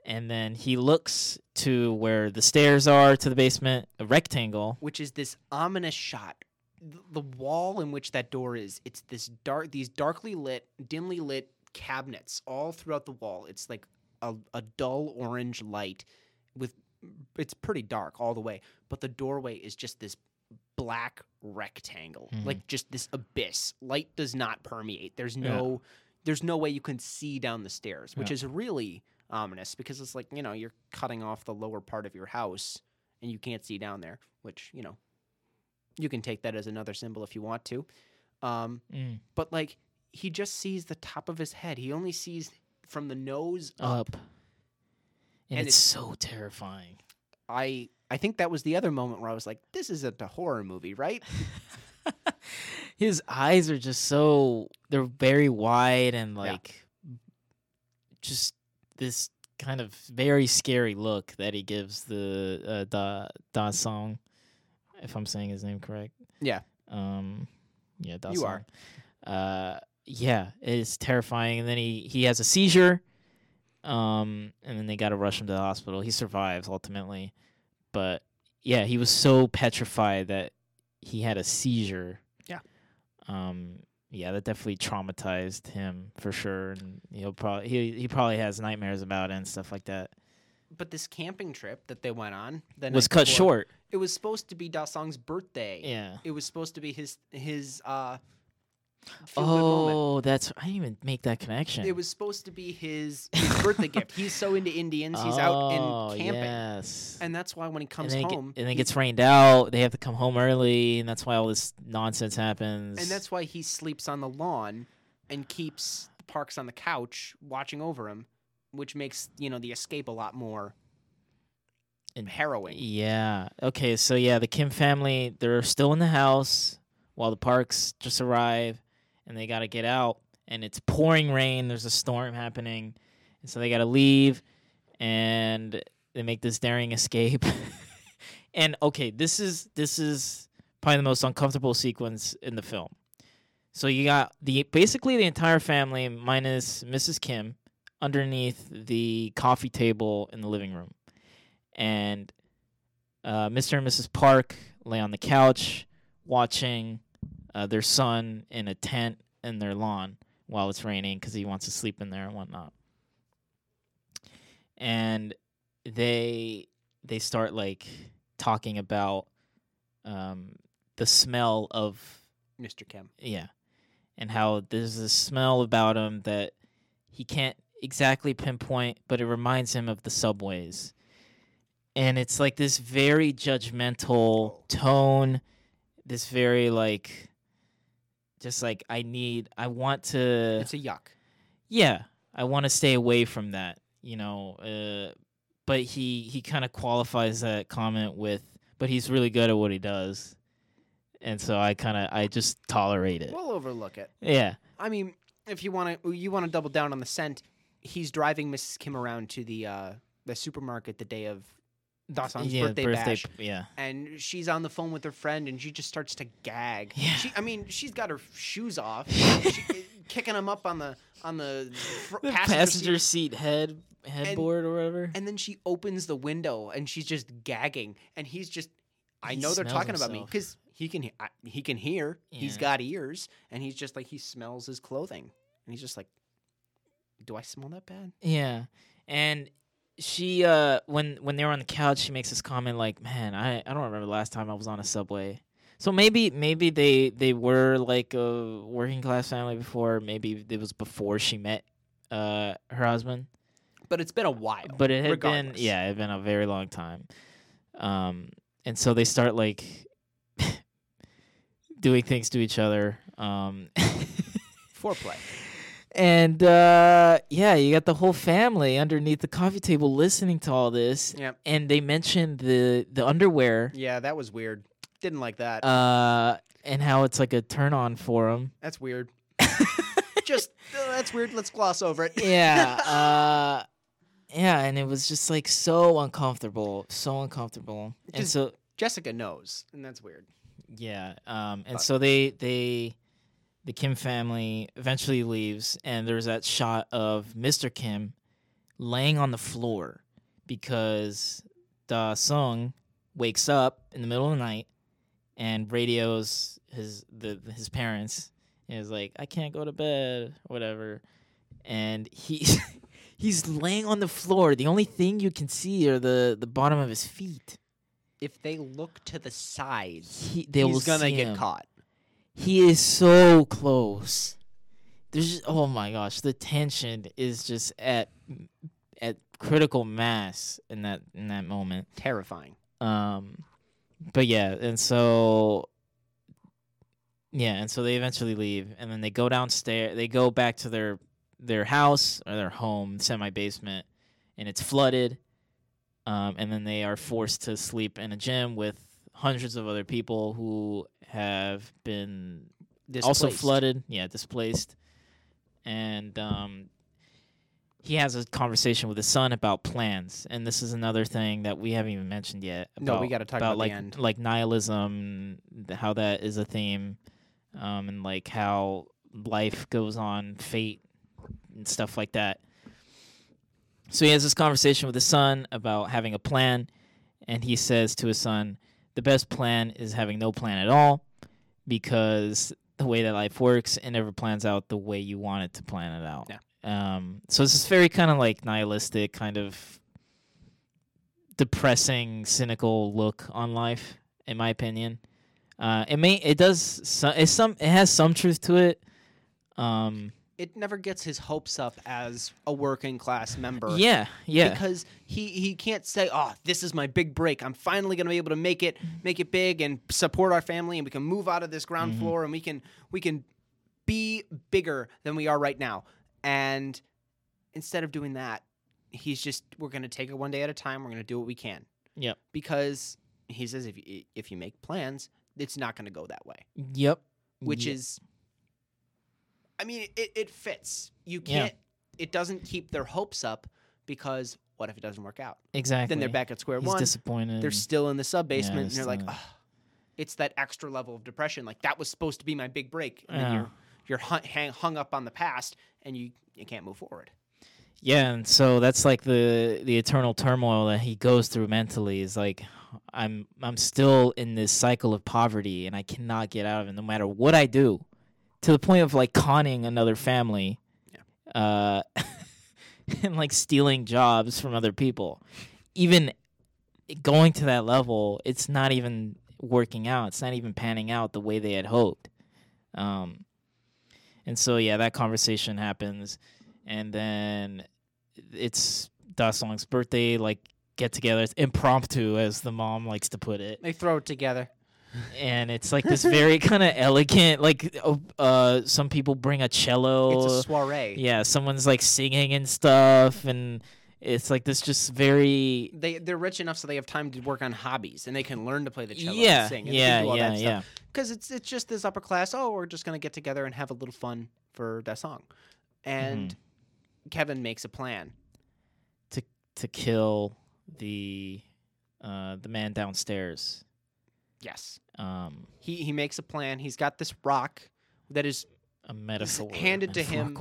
and then he looks to where the stairs are to the basement a rectangle which is this ominous shot th- the wall in which that door is, it's this dark, these darkly lit, dimly lit cabinets all throughout the wall. It's like a, a dull orange light with, it's pretty dark all the way, but the doorway is just this black rectangle, Mhm. like just this abyss. Light does not permeate. There's no, there's no way you can see down the stairs, which Yeah. is really ominous because it's like you know you're cutting off the lower part of your house and you can't see down there, which you know you can take that as another symbol if you want to. Um, Mm. but like he just sees the top of his head. He only sees from the nose up. Up. And, And it's, it's- so terrifying. I I think that was the other moment where I was like, this isn't a horror movie, right? [LAUGHS] His eyes are just so they're very wide and Yeah. like just this kind of very scary look that he gives the uh, Da Da Song, if I'm saying his name correct. Yeah. Um. Yeah, Da You Song. are. Uh. Yeah, it's terrifying. And then he he has a seizure. Um. And then they got to rush him to the hospital. He survives ultimately, but yeah, he was so petrified that he had a seizure. Yeah. Um. Yeah, that definitely traumatized him for sure, and he'll probably he he probably has nightmares about it and stuff like that. But this camping trip that they went on the was cut before, short. It was supposed to be Da Song's birthday. Yeah. It was supposed to be his his uh. Oh, that's I didn't even make that connection. It was supposed to be his, his birthday gift. He's so into Indians. He's oh, out in oh, camping. Yes. And that's why when he and comes it, ge- home, and then it gets rained out. They have to come home early, and that's why all this nonsense happens. and that's why he sleeps on the lawn and keeps the Parks on the couch watching over him, which makes, you know, the escape a lot more And- harrowing. Yeah. Okay. So yeah, the Kim family they're still in the house while the Parks just arrive, and they got to get out. And it's pouring rain. There's a storm happening, and so they got to leave, and they make this daring escape. [LAUGHS] and okay, this is this is probably the most uncomfortable sequence in the film. So you got the basically the entire family minus Mrs. Kim underneath the coffee table in the living room and uh, Mr. and Mrs. Park lay on the couch watching uh, their son in a tent in their lawn while it's raining because he wants to sleep in there and whatnot. And they they start like talking about um, the smell of Mr. Kim. yeah, and how there's a smell about him that he can't exactly pinpoint, but it reminds him of the subways. And it's like this very judgmental tone, this very like, just like I need, I want to, It's a yuck. yeah, I want to stay away from that, you know. Uh, but he he kind of qualifies that comment with, but he's really good at what he does, and so I kind of I just tolerate it. We'll overlook it. Yeah. I mean, if you want to, you want to double down on the scent. He's driving Mrs. Kim around to the uh, the supermarket the day of Da Song's yeah, birthday, bash, Yeah. and she's on the phone with her friend, and she just starts to gag. Yeah. She, I mean, she's got her shoes off, [LAUGHS] she, eh, kicking them up on the on the, fr- The passenger, passenger, seat, seat head headboard or whatever. and then she opens the window, and she's just gagging, and he's just. I He know they're talking about me because he can I- he can hear. He's Yeah. got ears, and he's just like he smells his clothing, and he's just like, "Do I smell that bad?" yeah. And she uh when when they were on the couch, she makes this comment like, "Man, I I don't remember the last time I was on a subway." So maybe maybe they they were like a working class family before. Maybe it was before she met uh her husband. But it's been a while. But it had regardless. been yeah, it had been a very long time. Um and so they start like [LAUGHS] doing things to each other. Um [LAUGHS] foreplay. And uh, yeah, you got the whole family underneath the coffee table listening to all this. Yep. And they mentioned the the underwear, Yeah, that was weird. Didn't like that. uh, and how it's like a turn on for them. that's weird. [LAUGHS] just uh, that's weird. Let's gloss over it. yeah, [LAUGHS] uh, yeah, and it was just like so uncomfortable, so uncomfortable. And so Jessica knows, and that's weird. yeah, um, and But- so they they the Kim family eventually leaves, and there's that shot of Mr. Kim laying on the floor because Da Sung wakes up in the middle of the night and radios his the his parents. And is like, I can't go to bed, whatever. And he [LAUGHS] he's laying on the floor. The only thing you can see are the the bottom of his feet. If they look to the sides, He they will he's gonna see get him. caught. He is so close. There's just, oh my gosh, the tension is just at at critical mass in that in that moment. Terrifying. Um, but yeah, and so yeah, and so they eventually leave, and then they go downstairs. They go back to their their house or their home, semi basement, and it's flooded. Um, and then they are forced to sleep in a gym with hundreds of other people who have been also flooded. Yeah, displaced. And um, he has a conversation with his son about plans, and this is another thing that we haven't even mentioned yet. No, we gotta talk about, about like end. like nihilism, how that is a theme, um, and like how life goes on, fate, and stuff like that. So he has this conversation with his son about having a plan, and he says to his son, "The best plan is having no plan at all, because the way that life works, it never plans out the way you want it to plan it out." Yeah. Um, so it's this very kind of like nihilistic, kind of depressing, cynical look on life, in my opinion. Uh, it may, it does, so, it's some, it has some truth to it. Um, It never gets his hopes up as a working class member. yeah, yeah, Because he, he can't say, "Oh, this is my big break. I'm finally gonna be able to make it make it big and support our family, and we can move out of this ground Mhm. floor, and we can we can be bigger than we are right now." And instead of doing that, he's just, "We're gonna take it one day at a time. We're gonna do what we can." Yep. Because he says, if you, if you make plans, it's not gonna go that way. yep. which Ye- is I mean it, it fits. You can't it doesn't keep their hopes up because what if it doesn't work out? exactly. Then they're back at square He's one. disappointed. They're still in the sub basement and they're like, "Ugh." it's that extra level of depression. Like that was supposed to be my big break. And then Yeah. you're you're hung, hung up on the past and you you can't move forward. Yeah, and so that's like the the eternal turmoil that he goes through mentally is like I'm I'm still in this cycle of poverty and I cannot get out of it no matter what I do. To the point of like conning another family. Uh [LAUGHS] and like stealing jobs from other people. Even going to that level, it's not even working out. It's not even panning out the way they had hoped. Um and so yeah, that conversation happens and then it's Da Song's birthday, like get together. It's impromptu, as the mom likes to put it, They throw it together. And it's like this very [LAUGHS] kind of elegant. Like, uh, uh, some people bring a cello. It's a soiree. yeah, someone's like singing and stuff, and it's like this just very. They they're rich enough so they have time to work on hobbies and they can learn to play the cello Yeah, and sing and yeah, do all yeah, that yeah. Because it's it's just this upper class. Oh, we're just gonna get together and have a little fun for that song, and Mm-hmm. Kevin makes a plan. To to kill the, uh, the man downstairs. Yes, Um, he he makes a plan. He's got this rock that is a metaphor [LAUGHS] handed to him-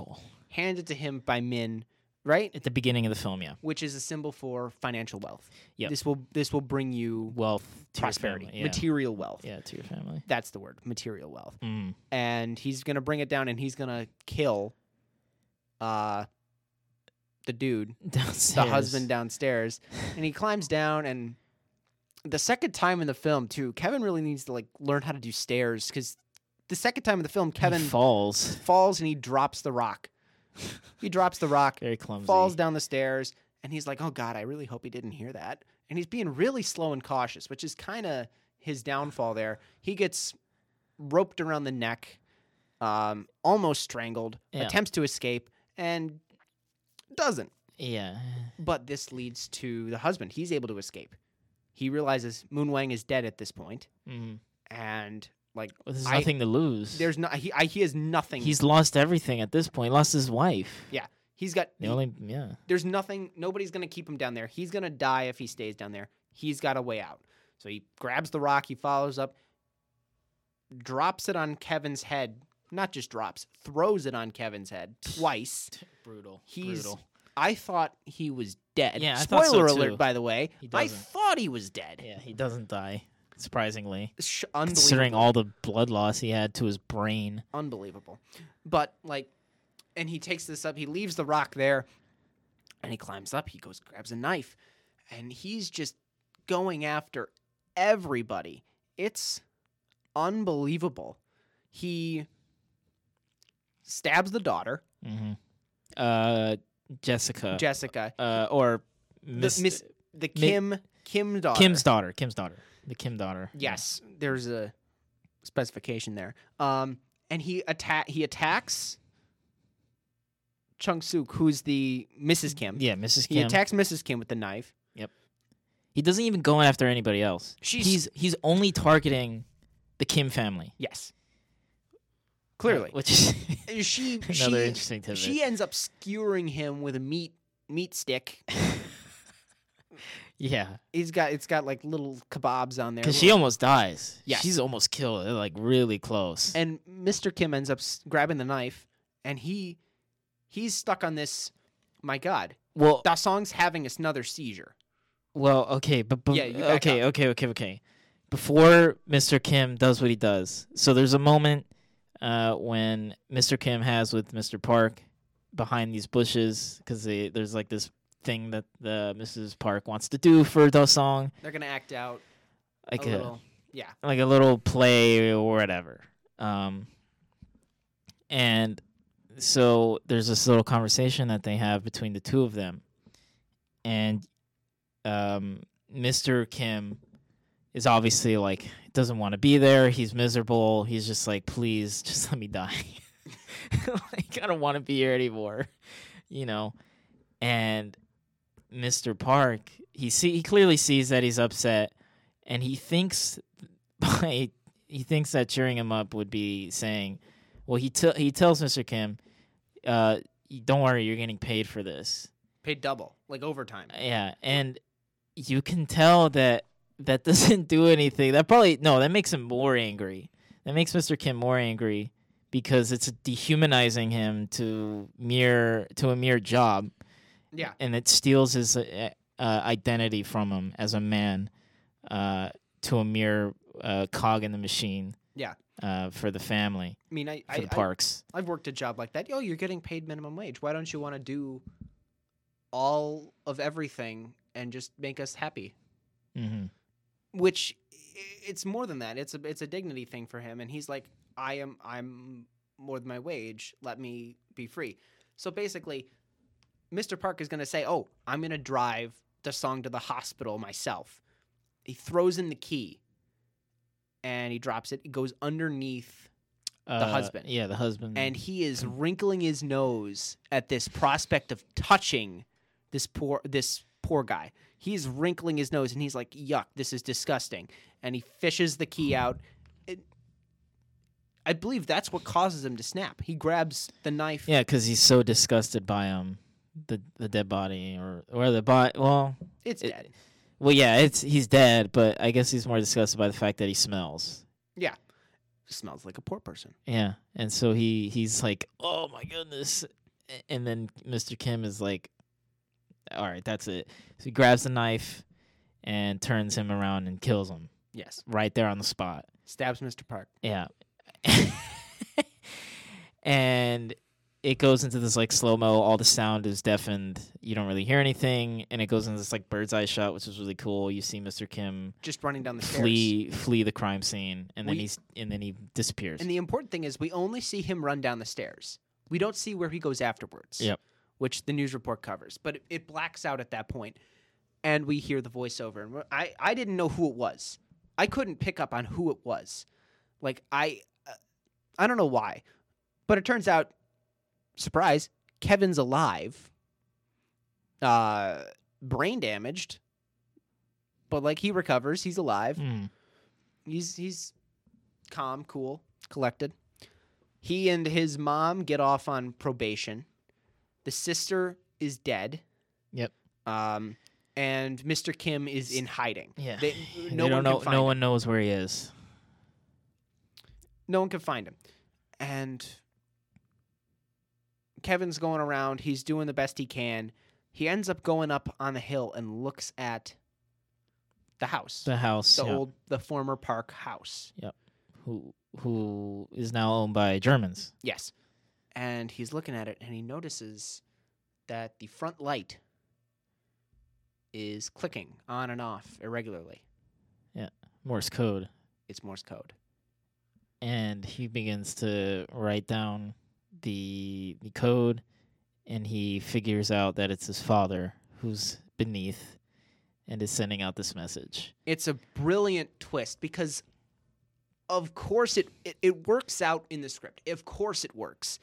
handed to him by Min, right? at the beginning of the film. Yeah, Which is a symbol for financial wealth. Yeah, This will this will bring you wealth, to your prosperity, family, yeah. material wealth. Yeah, to your family. That's the word, material wealth. Mm. And he's gonna bring it down, and he's gonna kill, uh, the dude [LAUGHS] Downstairs. the husband downstairs and he climbs down and the second time in the film too kevin really needs to like learn how to do stairs because the second time in the film He kevin falls. [LAUGHS] falls and he drops the rock he drops the rock Very clumsy. falls down the stairs and he's like oh god i really hope he didn't hear that and he's being really slow and cautious which is kind of his downfall there he gets roped around the neck um, almost strangled Yeah. attempts to escape and doesn't Yeah. but this leads to the husband. He's able to escape. He realizes Moon Wang is dead at this point, Mm. and like Well, there's I- nothing to lose. there's no he I, he has nothing. He's lost everything at this point. Lost his wife. Yeah, he's got The he- only yeah. there's nothing. Nobody's gonna keep him down there. He's gonna die if he stays down there. He's got a way out. So he grabs the rock. He follows up, drops it on Kevin's head. Not just drops, throws it on Kevin's head twice. Brutal. He's- Brutal. I thought he was dead. Yeah, I thought so Spoiler too. alert, by the way. He I doesn't. thought he was dead. Yeah, he doesn't die. surprisingly, Sh- considering unbelievable. all the blood loss he had to his brain. unbelievable. But like, and he takes this up. He leaves the rock there, and he climbs up. He goes, grabs a knife, and he's just going after everybody. It's unbelievable. He stabs the daughter, hmm Uh, Jessica, Jessica, uh, or the Miss, Miss, the Kim Kim daughter. Kim's daughter. Kim's daughter. The Kim daughter. Yes, there's a specification there. Um, and he attack he attacks Chung Suk, who's the Mrs. Kim. Yeah, Mrs. Kim. He attacks Mrs. Kim with the knife. Yep. He doesn't even go after anybody else. She's- he's he's only targeting the Kim family. Yes. Clearly. which is uh, she [LAUGHS] another she, interesting tidbit. she ends up skewering him with a meat meat stick. [LAUGHS] yeah, He's got it's got like little kebabs on there. because she almost dies. Yeah, she's almost killed. They're like really close. and Mr. Kim ends up grabbing the knife and he he's stuck on this my god. well, Da Song's having another seizure. well, okay, but, but Yeah, you back okay, okay, okay, okay. Before Mr. Kim does what he does, so there's a moment uh, when Mr. Kim has with Mr. Park behind these bushes because there's like this thing that the Mrs. Park wants to do for Da Song, They're gonna act out like a a, little. Yeah. like a little play or whatever. Um, and so there's this little conversation that they have between the two of them, and um, Mr. Kim is obviously like doesn't want to be there. He's miserable. He's just like, please, just let me die. [LAUGHS] like I don't want to be here anymore, you know. And Mr. Park, he see he clearly sees that he's upset, and he thinks [LAUGHS] by he thinks that cheering him up would be saying, well, he t- he tells Mr. Kim, uh, don't worry, you're getting paid for this. Paid double, like overtime. Yeah, and you can tell that that [LAUGHS] doesn't do anything. That probably no, that makes him more angry. That makes Mr. Kim more angry because it's dehumanizing him to mere to a mere job, Yeah. and it steals his uh, uh, identity from him as a man uh, to a mere uh, cog in the machine. Yeah. Uh, for the family, I mean, I, for I, the I parks. I've worked a job like that. Oh, you're getting paid minimum wage. Why don't you want to do all of everything and just make us happy? mm-hmm. Which it's more than that. It's a it's a dignity thing for him, and he's like, I am I'm more than my wage. Let me be free. So basically, Mr. Park is gonna say, "Oh, I'm gonna drive Da Song to the hospital myself." He throws in the key, and he drops it. It goes underneath Uh, husband. Yeah, the husband. and he is wrinkling his nose at this prospect of touching this poor this poor guy. He's wrinkling his nose and he's like, "Yuck, this is disgusting." And he fishes the key out. It, I believe that's what causes him to snap. He grabs the knife. Yeah, because he's so disgusted by um the the dead body or or the body. Well, It's it- dead. well, yeah, it's he's dead, but I guess he's more disgusted by the fact that he smells. Yeah, smells like a poor person. Yeah, and so he he's like, oh my goodness, and then Mr. Kim is like, all right, that's it. So he grabs the knife and turns him around and kills him Yes. right there on the spot. Stabs Mr. Park. Yeah. [LAUGHS] and it goes into this like slow mo. All the sound is deafened. You don't really hear anything, and it goes into this like bird's eye shot, which is really cool. You see Mr. Kim Just running down the stairs. flee flee the crime scene, and then We- he's and then he disappears. And the important thing is we only see him run down the stairs. We don't see where he goes afterwards. Yep. Which the news report covers, but it, it blacks out at that point, and we hear the voiceover. And I I didn't know who it was. I couldn't pick up on who it was. Like I uh, I don't know why, but it turns out, surprise, Kevin's alive. Uh, brain damaged, but like he recovers. He's alive Hmm. he's he's calm, cool, collected. He and his mom get off on probation. The sister is dead. Yep. Um, and Mr. Kim is in hiding. Yeah. They, [LAUGHS] They no don't one know. No him. one knows where he is. No one can find him. And Kevin's going around. He's doing the best he can. He ends up going up on the hill and looks at the house, the house, the yeah, old, the former park house. Yep. Who who is now owned by Germans. Yes. And he's looking at it and he notices that the front light is clicking on and off irregularly. Yeah. Morse code. It's Morse code. and he begins to write down the the code and he figures out that it's his father who's beneath and is sending out this message. It's a brilliant twist because of course it, it, it works out in the script. Of course it works.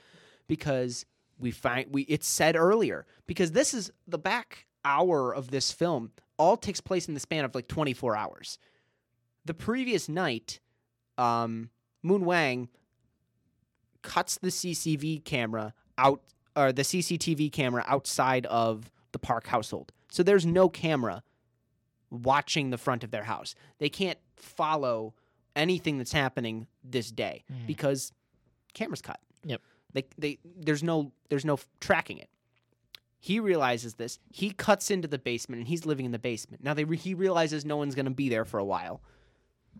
Because we find we it's said earlier because this is the back hour of this film all takes place in the span of like 24 hours. The previous night, um, Moon-gwang cuts the CCTV camera out or the CCTV camera outside of the Park household. So there's no camera watching the front of their house. They can't follow anything that's happening this day Mhm. because cameras cut. Yep. They they there's no there's no tracking it. He realizes this. He cuts into the basement and he's living in the basement. Now they re- he realizes no one's going to be there for a while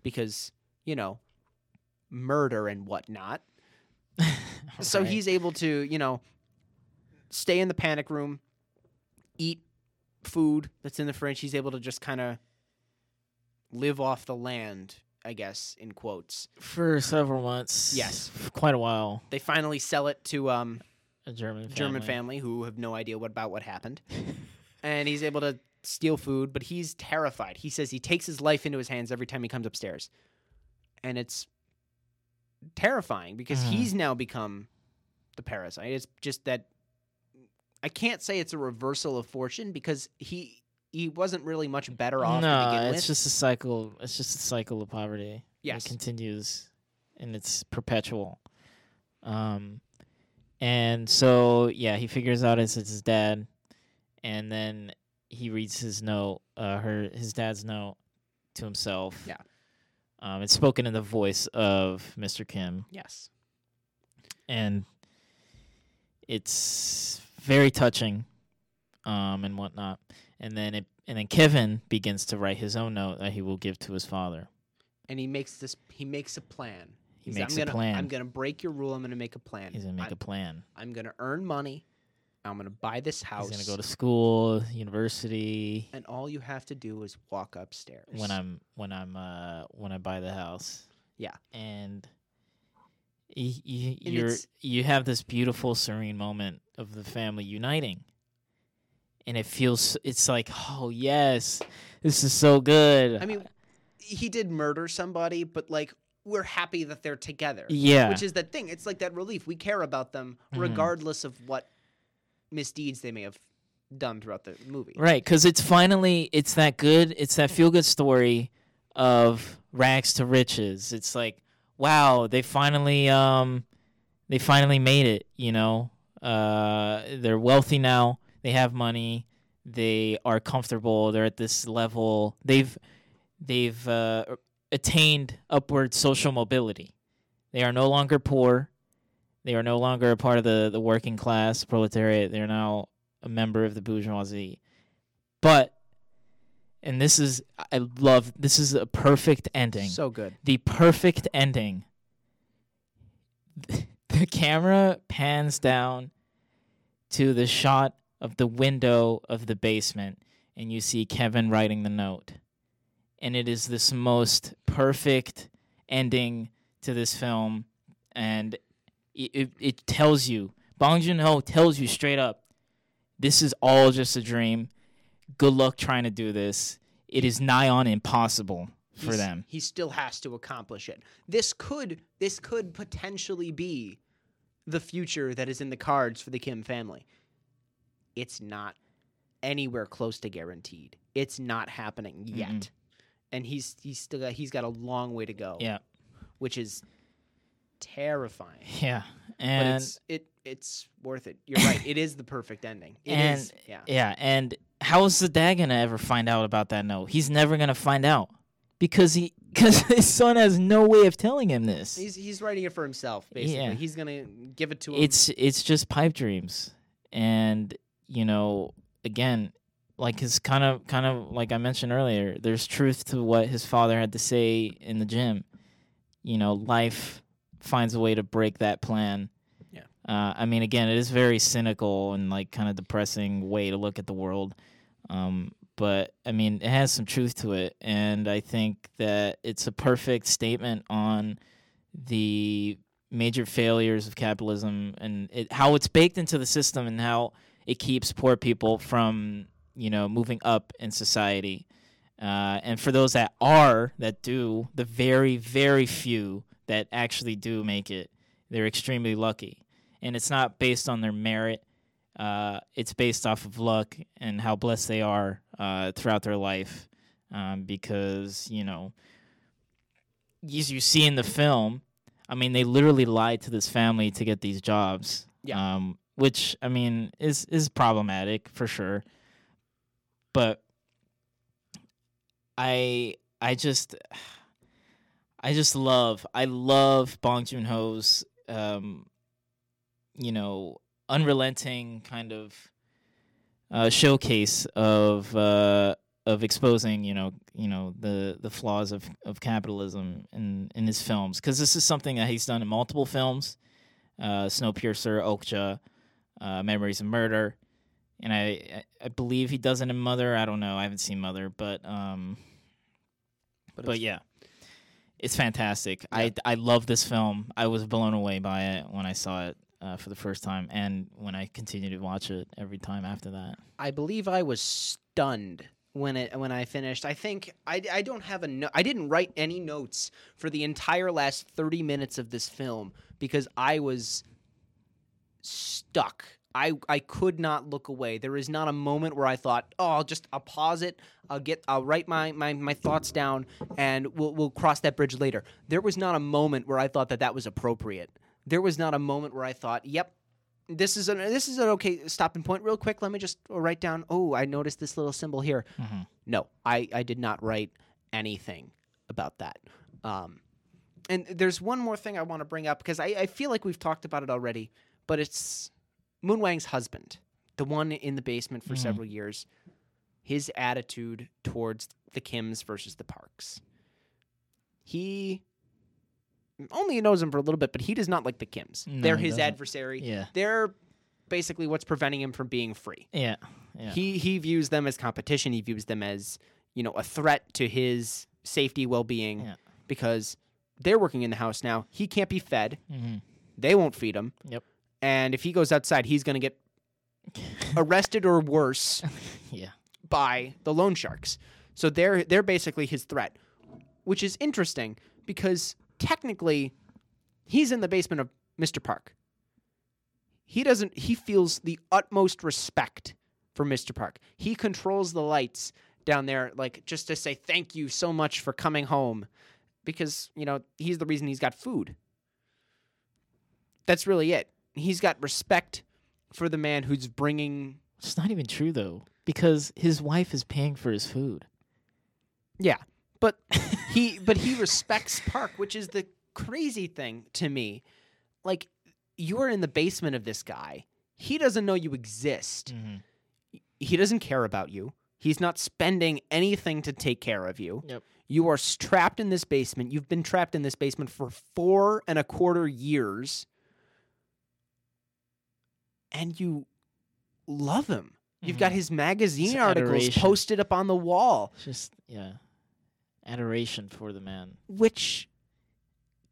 because, you know, murder and whatnot. [LAUGHS] So Right. he's able to, you know, stay in the panic room, eat food that's in the fridge. He's able to just kind of live off the land, I guess, in quotes. for several months. Yes. quite a while. They finally sell it to um A German family. German family who have no idea what about what happened. [LAUGHS] and he's able to steal food, but he's terrified. He says he takes his life into his hands every time he comes upstairs. And it's terrifying because Mhm. he's now become the parasite. It's just that I can't say it's a reversal of fortune because he he wasn't really much better off no, it's with. just a cycle. It's just a cycle of poverty. Yes. it continues, and it's perpetual. Um, and so yeah, he figures out it's, it's his dad, and then he reads his note, uh, her his dad's note to himself. Yeah. Um, it's spoken in the voice of Mr. Kim, yes. and it's very touching, um, and whatnot. And then it, and then Kevin begins to write his own note that he will give to his father. And he makes this he makes a plan. He He's, makes I'm a gonna, plan. I'm gonna break your rule. I'm gonna make a plan. He's gonna make I'm, a plan. I'm gonna earn money. I'm gonna buy this house. He's gonna go to school, university. and all you have to do is walk upstairs. When I'm when I'm uh when I buy the house. Yeah. And you, you And you're you have this beautiful serene moment of the family uniting. And it feels it's like, oh yes, this is so good. I mean, he did murder somebody, but like we're happy that they're together. yeah. Which is that thing. It's like that relief. We care about them Mhm. regardless of what misdeeds they may have done throughout the movie. Right, because it's finally it's that good. It's that feel good story of rags to riches. It's like, wow, they finally um, they finally made it. You know, uh, they're wealthy now. They have money. They are comfortable. They're at this level. They've they've uh, attained upward social mobility. They are no longer poor. They are no longer a part of the, the working class proletariat. They're now a member of the bourgeoisie. But, and this is, I love, this is a perfect ending. So good. the perfect ending. [LAUGHS] The camera pans down to the shot of the window of the basement, and you see Kevin writing the note. And it is this most perfect ending to this film, and it, it, it tells you, Bong Joon Ho tells you straight up, this is all just a dream. Good luck trying to do this. It is nigh on impossible for He's- them. He still has to accomplish it. This could this could potentially be the future that is in the cards for the Kim family. It's not anywhere close to guaranteed. It's not happening yet. Mm-mm. And he's he's still got he's got a long way to go. Yeah. Which is terrifying. Yeah, But and it's it it's worth it. You're right. It is the perfect ending. It And- is. Yeah. yeah, and how is the dad gonna ever find out about that note? He's never gonna find out because he [LAUGHS] because his son has no way of telling him this. He's he's writing it for himself, basically. Yeah. He's gonna give it to him. It's it's just pipe dreams, and you know, again, like his kind of kind of like I mentioned earlier, there's truth to what his father had to say in the gym. You know, life finds a way to break that plan. Yeah. Uh, I mean, again, it is very cynical and like kind of depressing way to look at the world. Um, but I mean, it has some truth to it, and I think that it's a perfect statement on the major failures of capitalism and it, how it's baked into the system and how it keeps poor people from you know moving up in society uh, and for those that are that do the very very few that actually do make it they're extremely lucky and it's not based on their merit uh, it's based off of luck and how blessed they are uh, throughout their life um, because you know as you see in the film I mean, they literally lied to this family to get these jobs. Yeah. Um, which I mean is is problematic for sure. But I I just I just love I love Bong Joon Ho's um, you know unrelenting kind of uh, showcase of uh, of exposing you know you know the the flaws of of capitalism in in his films because this is something that he's done in multiple films uh snowpiercer okja uh memories of murder. And i i believe he does it in mother. I don't know. I haven't seen mother but um but, it's- yeah. It's fantastic. I i love this film. I was blown away by it when i saw it uh, for the first time and when i continue to watch it every time after that. I believe I was stunned when it when I finished. I think I, I don't have a no, I didn't write any notes for the entire last 30 minutes of this film because I was stuck. I I could not look away. There is not a moment where I thought, "Oh, I'll just I'll pause it. I'll get I'll write my my, my thoughts down and we'll we'll cross that bridge later." There was not a moment where I thought that that was appropriate. There was not a moment where I thought, "Yep, this is an this is an okay stopping point real quick let me just write down oh i noticed this little symbol here Mhm. no i i did not write anything about that um and there's one more thing i want to bring up because I, I feel like we've talked about it already but it's Moon-gwang's husband the one in the basement for Mhm. several years his attitude towards the kims versus the parks he only knows him for a little bit but he does not like the kims No, they're his adversary yeah they're basically what's preventing him from being free. yeah yeah He he views them as competition. He views them as you know a threat to his safety, well being, Yeah. because they're working in the house now. He can't be fed. hmm They won't feed him. Yep. And if he goes outside, he's going to get [LAUGHS] arrested or worse yeah by the loan sharks. So they're they're basically his threat, which is interesting because technically he's in the basement of Mr. Park. He doesn't he feels the utmost respect for Mr. Park. He controls the lights down there like just to say thank you so much for coming home because, you know, he's the reason he's got food. That's really it. He's got respect for the man who's bringing It's not even true though, because his wife is paying for his food. Yeah, but he but he respects Park, which is the crazy thing to me. Like you're in the basement of this guy. He doesn't know you exist. Mm-hmm. He doesn't care about you. He's not spending anything to take care of you. Yep. You are trapped in this basement. You've been trapped in this basement for four and a quarter years. And you love him. You've got mm-hmm. his magazine It's articles adoration. posted up on the wall. It's just yeah, adoration for the man. which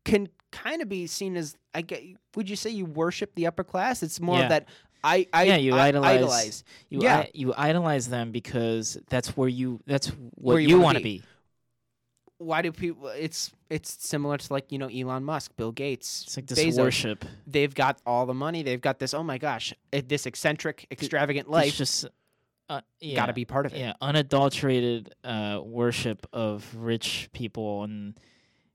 can kind of be seen as I get. Would you say you worship the upper class? It's more Yeah. of that I I Yeah, you I- idolize- idolize. You Yeah. i- you idolize them because that's where you that's what Where you you, want to be. be. Why do people? It's it's similar to like you know Elon Musk, Bill Gates. It's like this Bezos. worship. They've got all the money. They've got this. Oh my gosh, eh, this eccentric, extravagant It's life. just uh, yeah, Got to be part of it. yeah, unadulterated uh, worship of rich people and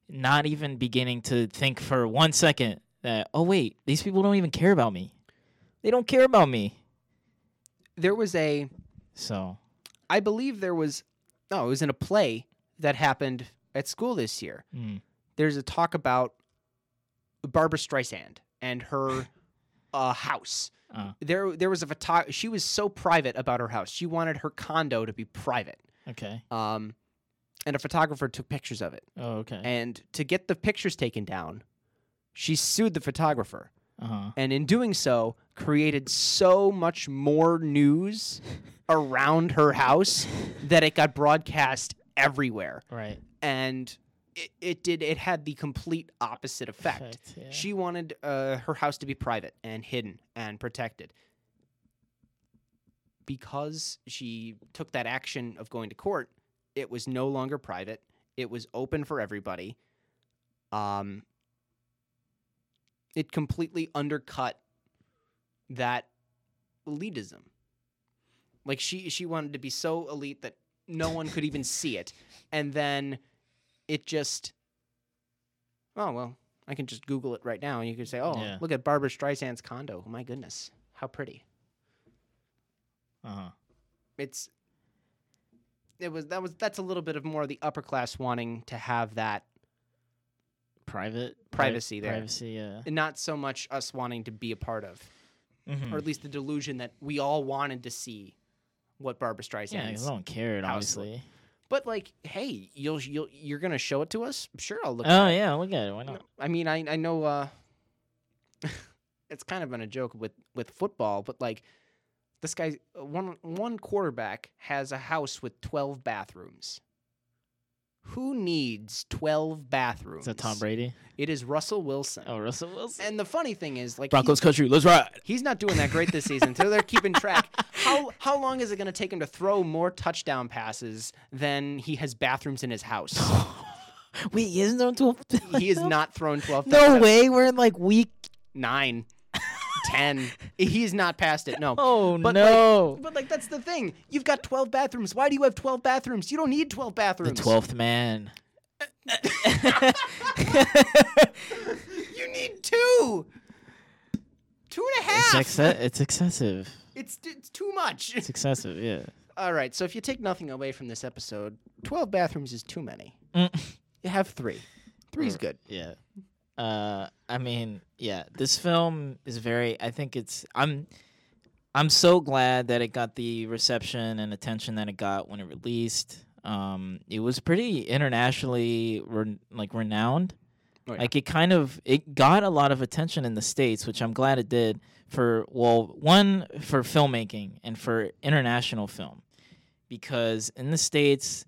not even beginning to think for one second that oh wait, these people don't even care about me. They don't care about me. There was a So I believe there was no, it was in a play that happened at school this year. mm, There's a talk about Barbra Streisand and her a [LAUGHS] house. Uh, There, there was a photo. She was so private about her house. She wanted her condo to be private. okay. Um, and a photographer took pictures of it. Oh, okay. And to get the pictures taken down, she sued the photographer. Uh huh. And in doing so, created so much more news [LAUGHS] around her house that it got broadcast everywhere. Right. And it, it did, it had the complete opposite effect. Effect, yeah. She wanted uh, her house to be private and hidden and protected. Because she took that action of going to court, it was no longer private. It was open for everybody. Um, it completely undercut that elitism. Like she she wanted to be so elite that no one could even see it, and then it just oh well I can just Google it right now, and you can say, "Oh, Yeah. look at Barbra Streisand's condo. Oh my goodness, how pretty!" Uh huh. It's it was that was that's a little bit of more of the upper class wanting to have that, Private pri- Privacy there. Privacy. Yeah. and not so much us wanting to be a part of, Mhm. or at least the delusion that we all wanted to see what Barbra Streisand. Streisand's. I don't care. Obviously. But like, hey, you'll you'll you're gonna show it to us? Sure, I'll look. Oh at it. Oh yeah, look at it. Why not? I mean, I I know uh, [LAUGHS] it's kind of been a joke with with football, but like this guy, one one quarterback has a house with twelve bathrooms. Who needs twelve bathrooms? Is that Tom Brady? It is Russell Wilson. Oh, Russell Wilson. And the funny thing is, like, Broncos country. Let's ride. he's not doing that great this season, so they're keeping track. [LAUGHS] How how long is it going to take him to throw more touchdown passes than he has bathrooms in his house? [LAUGHS] Wait, he isn't on twelve. he has not thrown twelve. No touchdowns. way. We're in like week. nine, ten. He's not past it. No. [LAUGHS] Oh But, no. But like that's the thing. You've got twelve bathrooms. Why do you have twelve bathrooms? You don't need twelve bathrooms. the twelfth man. [LAUGHS] You need two. Two and a half. It's, exce- it's excessive. It's it's too much. It's excessive. Yeah. [LAUGHS] All right. So if you take nothing away from this episode, twelve bathrooms is too many. Mm. You have three. Three's Or- good. Yeah. Uh, I mean, yeah, this film is very. I think it's. I'm. I'm so glad that it got the reception and attention that it got when it released. Um, it was pretty internationally re- like renowned. Oh, yeah. Like it kind of it got a lot of attention in the states, which I'm glad it did for well, one for filmmaking and for international film, because in the states,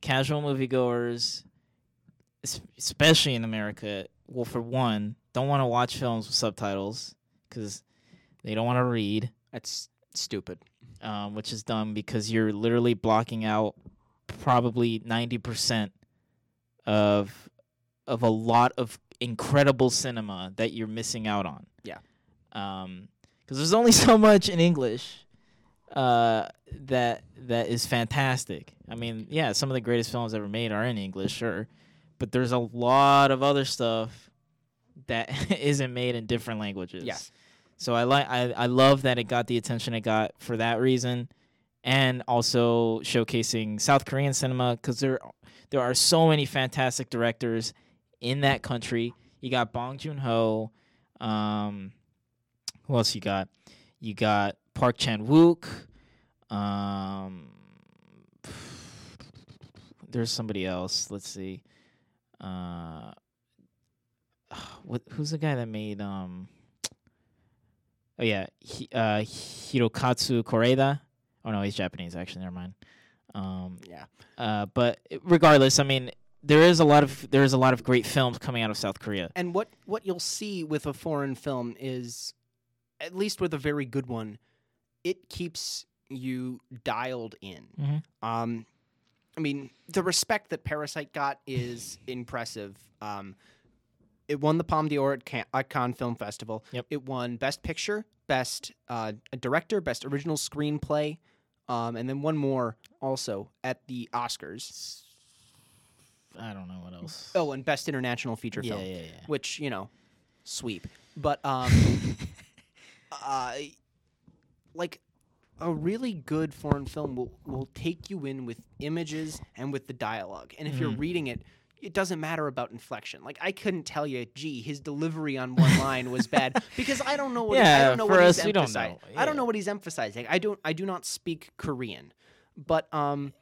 casual moviegoers, especially in America, well, for one, don't want to watch films with subtitles because they don't want to read, That's stupid. um, which is dumb because you're literally blocking out probably ninety percent of of a lot of incredible cinema that you're missing out on. Yeah. Um, because there's only [LAUGHS] so much in English, uh, that that is fantastic. I mean, yeah, some of the greatest films ever made are in English, sure, but there's a lot of other stuff that [LAUGHS] isn't made in different languages. Yeah. So I like I, I love that it got the attention it got for that reason, and also showcasing South Korean cinema because there there are so many fantastic directors in that country. You got Bong Joon Ho, um, who else you got? You got Park Chan Wook. Um, there's somebody else. Let's see. Uh, [SIGHS] what? Who's the guy that made um? Oh yeah, he, uh, Hirokazu Koreeda. Oh no, he's Japanese. Actually, never mind. Um, Yeah. uh, but regardless, I mean, there is a lot of there is a lot of great films coming out of South Korea. And what what you'll see with a foreign film is, at least with a very good one, it keeps you dialed in. Mhm. Um, I mean, the respect that Parasite got is [LAUGHS] impressive. Um, it won the Palme d'Or at, Can- at Cannes Film Festival. Yep. It won Best Picture, Best uh, Director, Best Original Screenplay, um, and then one more also at the Oscars. I don't know what else. Oh, and Best International Feature yeah, Film yeah, yeah. which you know, sweep. But [LAUGHS] um, uh, like a really good foreign film will will take you in with images and with the dialogue. And if you're Mhm. reading it, it doesn't matter about inflection. Like I couldn't tell you, gee, his delivery on one [LAUGHS] line was bad because I don't know what I Yeah, don't know for what us, he's we don't emphasizing. know. I don't know what he's emphasizing. I don't I do not speak Korean. But um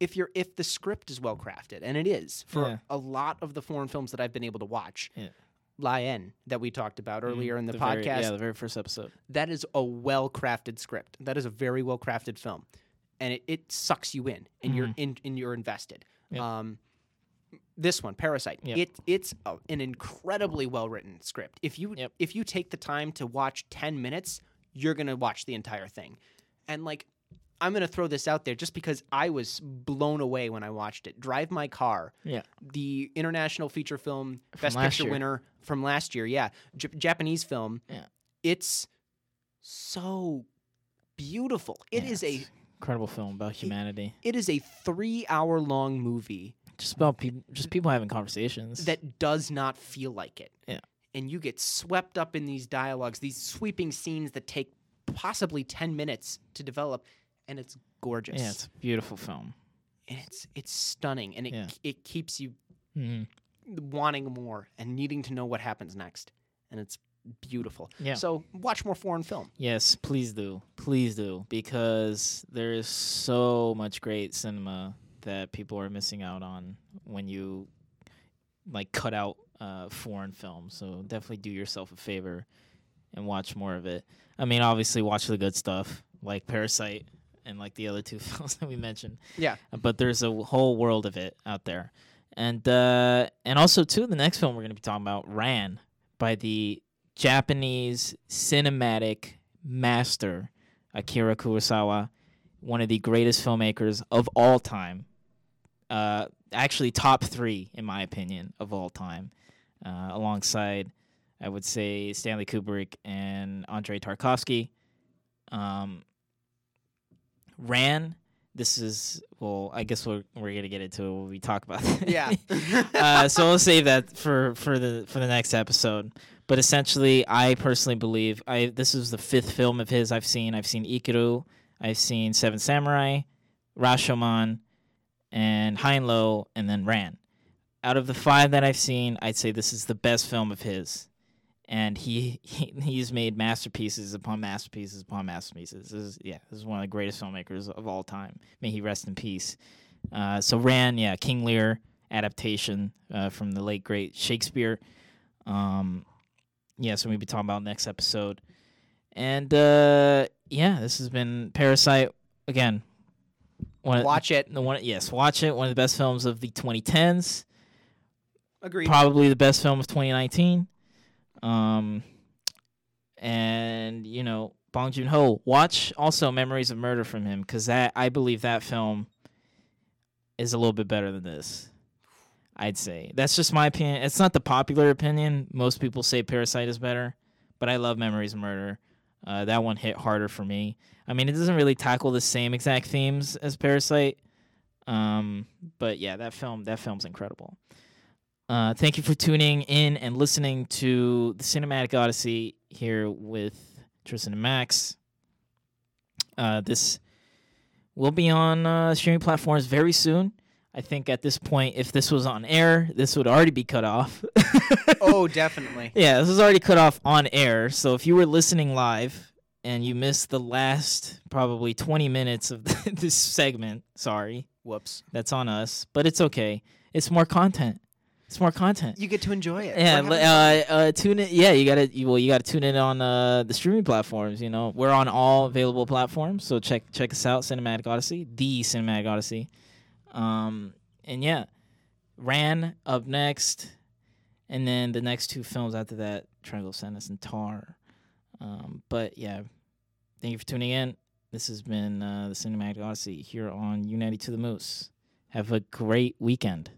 if you're if the script is well crafted, and it is for Yeah. a lot of the foreign films that I've been able to watch, Yeah. Lion that we talked about earlier in the, The podcast, very- yeah, the very first episode. that is a well crafted script. That is a very well crafted film, and it, it sucks you in, and you're in, and you're invested. Mm-hmm. Yep. Um, this one, Parasite, Yep. it it's a, an incredibly well written script. If you Yep. if you take the time to watch ten minutes, you're gonna watch the entire thing, and like. I'm gonna throw this out there just because I was blown away when I watched it. Drive My Car, Yeah. the international feature film From best picture year. winner from last year. Yeah, J- Japanese film. Yeah. it's so beautiful. It Yeah, is a incredible film about humanity. it is a three hour long movie Just about people, just people having conversations. that does not feel like it. Yeah. and you get swept up in these dialogues, these sweeping scenes that take possibly ten minutes to develop, and it's gorgeous. yeah, it's a beautiful film. and it's it's stunning, and it Yeah. it keeps you hmm wanting more and needing to know what happens next, and it's beautiful. Yeah. So watch more foreign film. Yes, please do. Please do. Because there is so much great cinema that people are missing out on when you like cut out uh, foreign films. So definitely do yourself a favor and watch more of it. I mean, obviously watch the good stuff like Parasite and like the other two [LAUGHS] films that we mentioned. Yeah. But there's a whole world of it out there. And uh and also too the next film we're going to be talking about Ran by the Japanese cinematic master Akira Kurosawa, one of the greatest filmmakers of all time. Uh, actually, top three in my opinion of all time, uh, alongside I would say Stanley Kubrick and Andrei Tarkovsky. Um, Ran. This is well. I guess we're we're gonna get into it when we talk about it. Yeah. [LAUGHS] uh, so we'll save that for for the for the next episode. But essentially, I personally believe I this is the fifth film of his I've seen. I've seen Ikiru, I've seen Seven Samurai, Rashomon, and High and Low, and then Ran. Out of the five that I've seen, I'd say this is the best film of his. And he, [LAUGHS] he he's made masterpieces upon masterpieces upon masterpieces. This is yeah, this is one of the greatest filmmakers of all time. May he rest in peace. Uh, so Ran, yeah, King Lear adaptation uh, from the late great Shakespeare. Um, yeah, so we'll be talking about next episode. And uh, yeah, this has been Parasite again. One of- Watch it. the one, yes, watch it. One of the best films of the 2010s. Agreed. Probably the best film of 2019. Um, and you know, Bong Joon Ho. Watch also Memories of Murder from him because that I believe that film is a little bit better than this. I'd say that's just my opinion. It's not the popular opinion. Most people say Parasite is better, but I love Memories of Murder. Uh, that one hit harder for me. I mean, it doesn't really tackle the same exact themes as Parasite, um, but yeah, that film that film's incredible. Uh, thank you for tuning in and listening to the Cinematic Odyssey here with Tristen and Max. Uh, this will be on uh, streaming platforms very soon. I think at this point, if this was on air, this would already be cut off. [LAUGHS] oh, definitely. yeah, this is already cut off on air. So if you were listening live and you missed the last probably 20 minutes of [LAUGHS] this segment, sorry, Whoops. that's on us. But it's okay. It's more content. It's more content. You get to enjoy it. Yeah, We're li- having fun. uh, uh, tune in. Yeah, you gotta. You, well, you gotta tune in on uh, the streaming platforms. You know, we're on all available platforms, so check check us out. Cinematic Odyssey, the Cinematic Odyssey. Um, and yeah, Ran up next, and then the next two films after that, Triangle of Sadness and Tar. Um, but yeah, thank you for tuning in. This has been uh, the Cinematic Odyssey here on United to the Moose. Have a great weekend.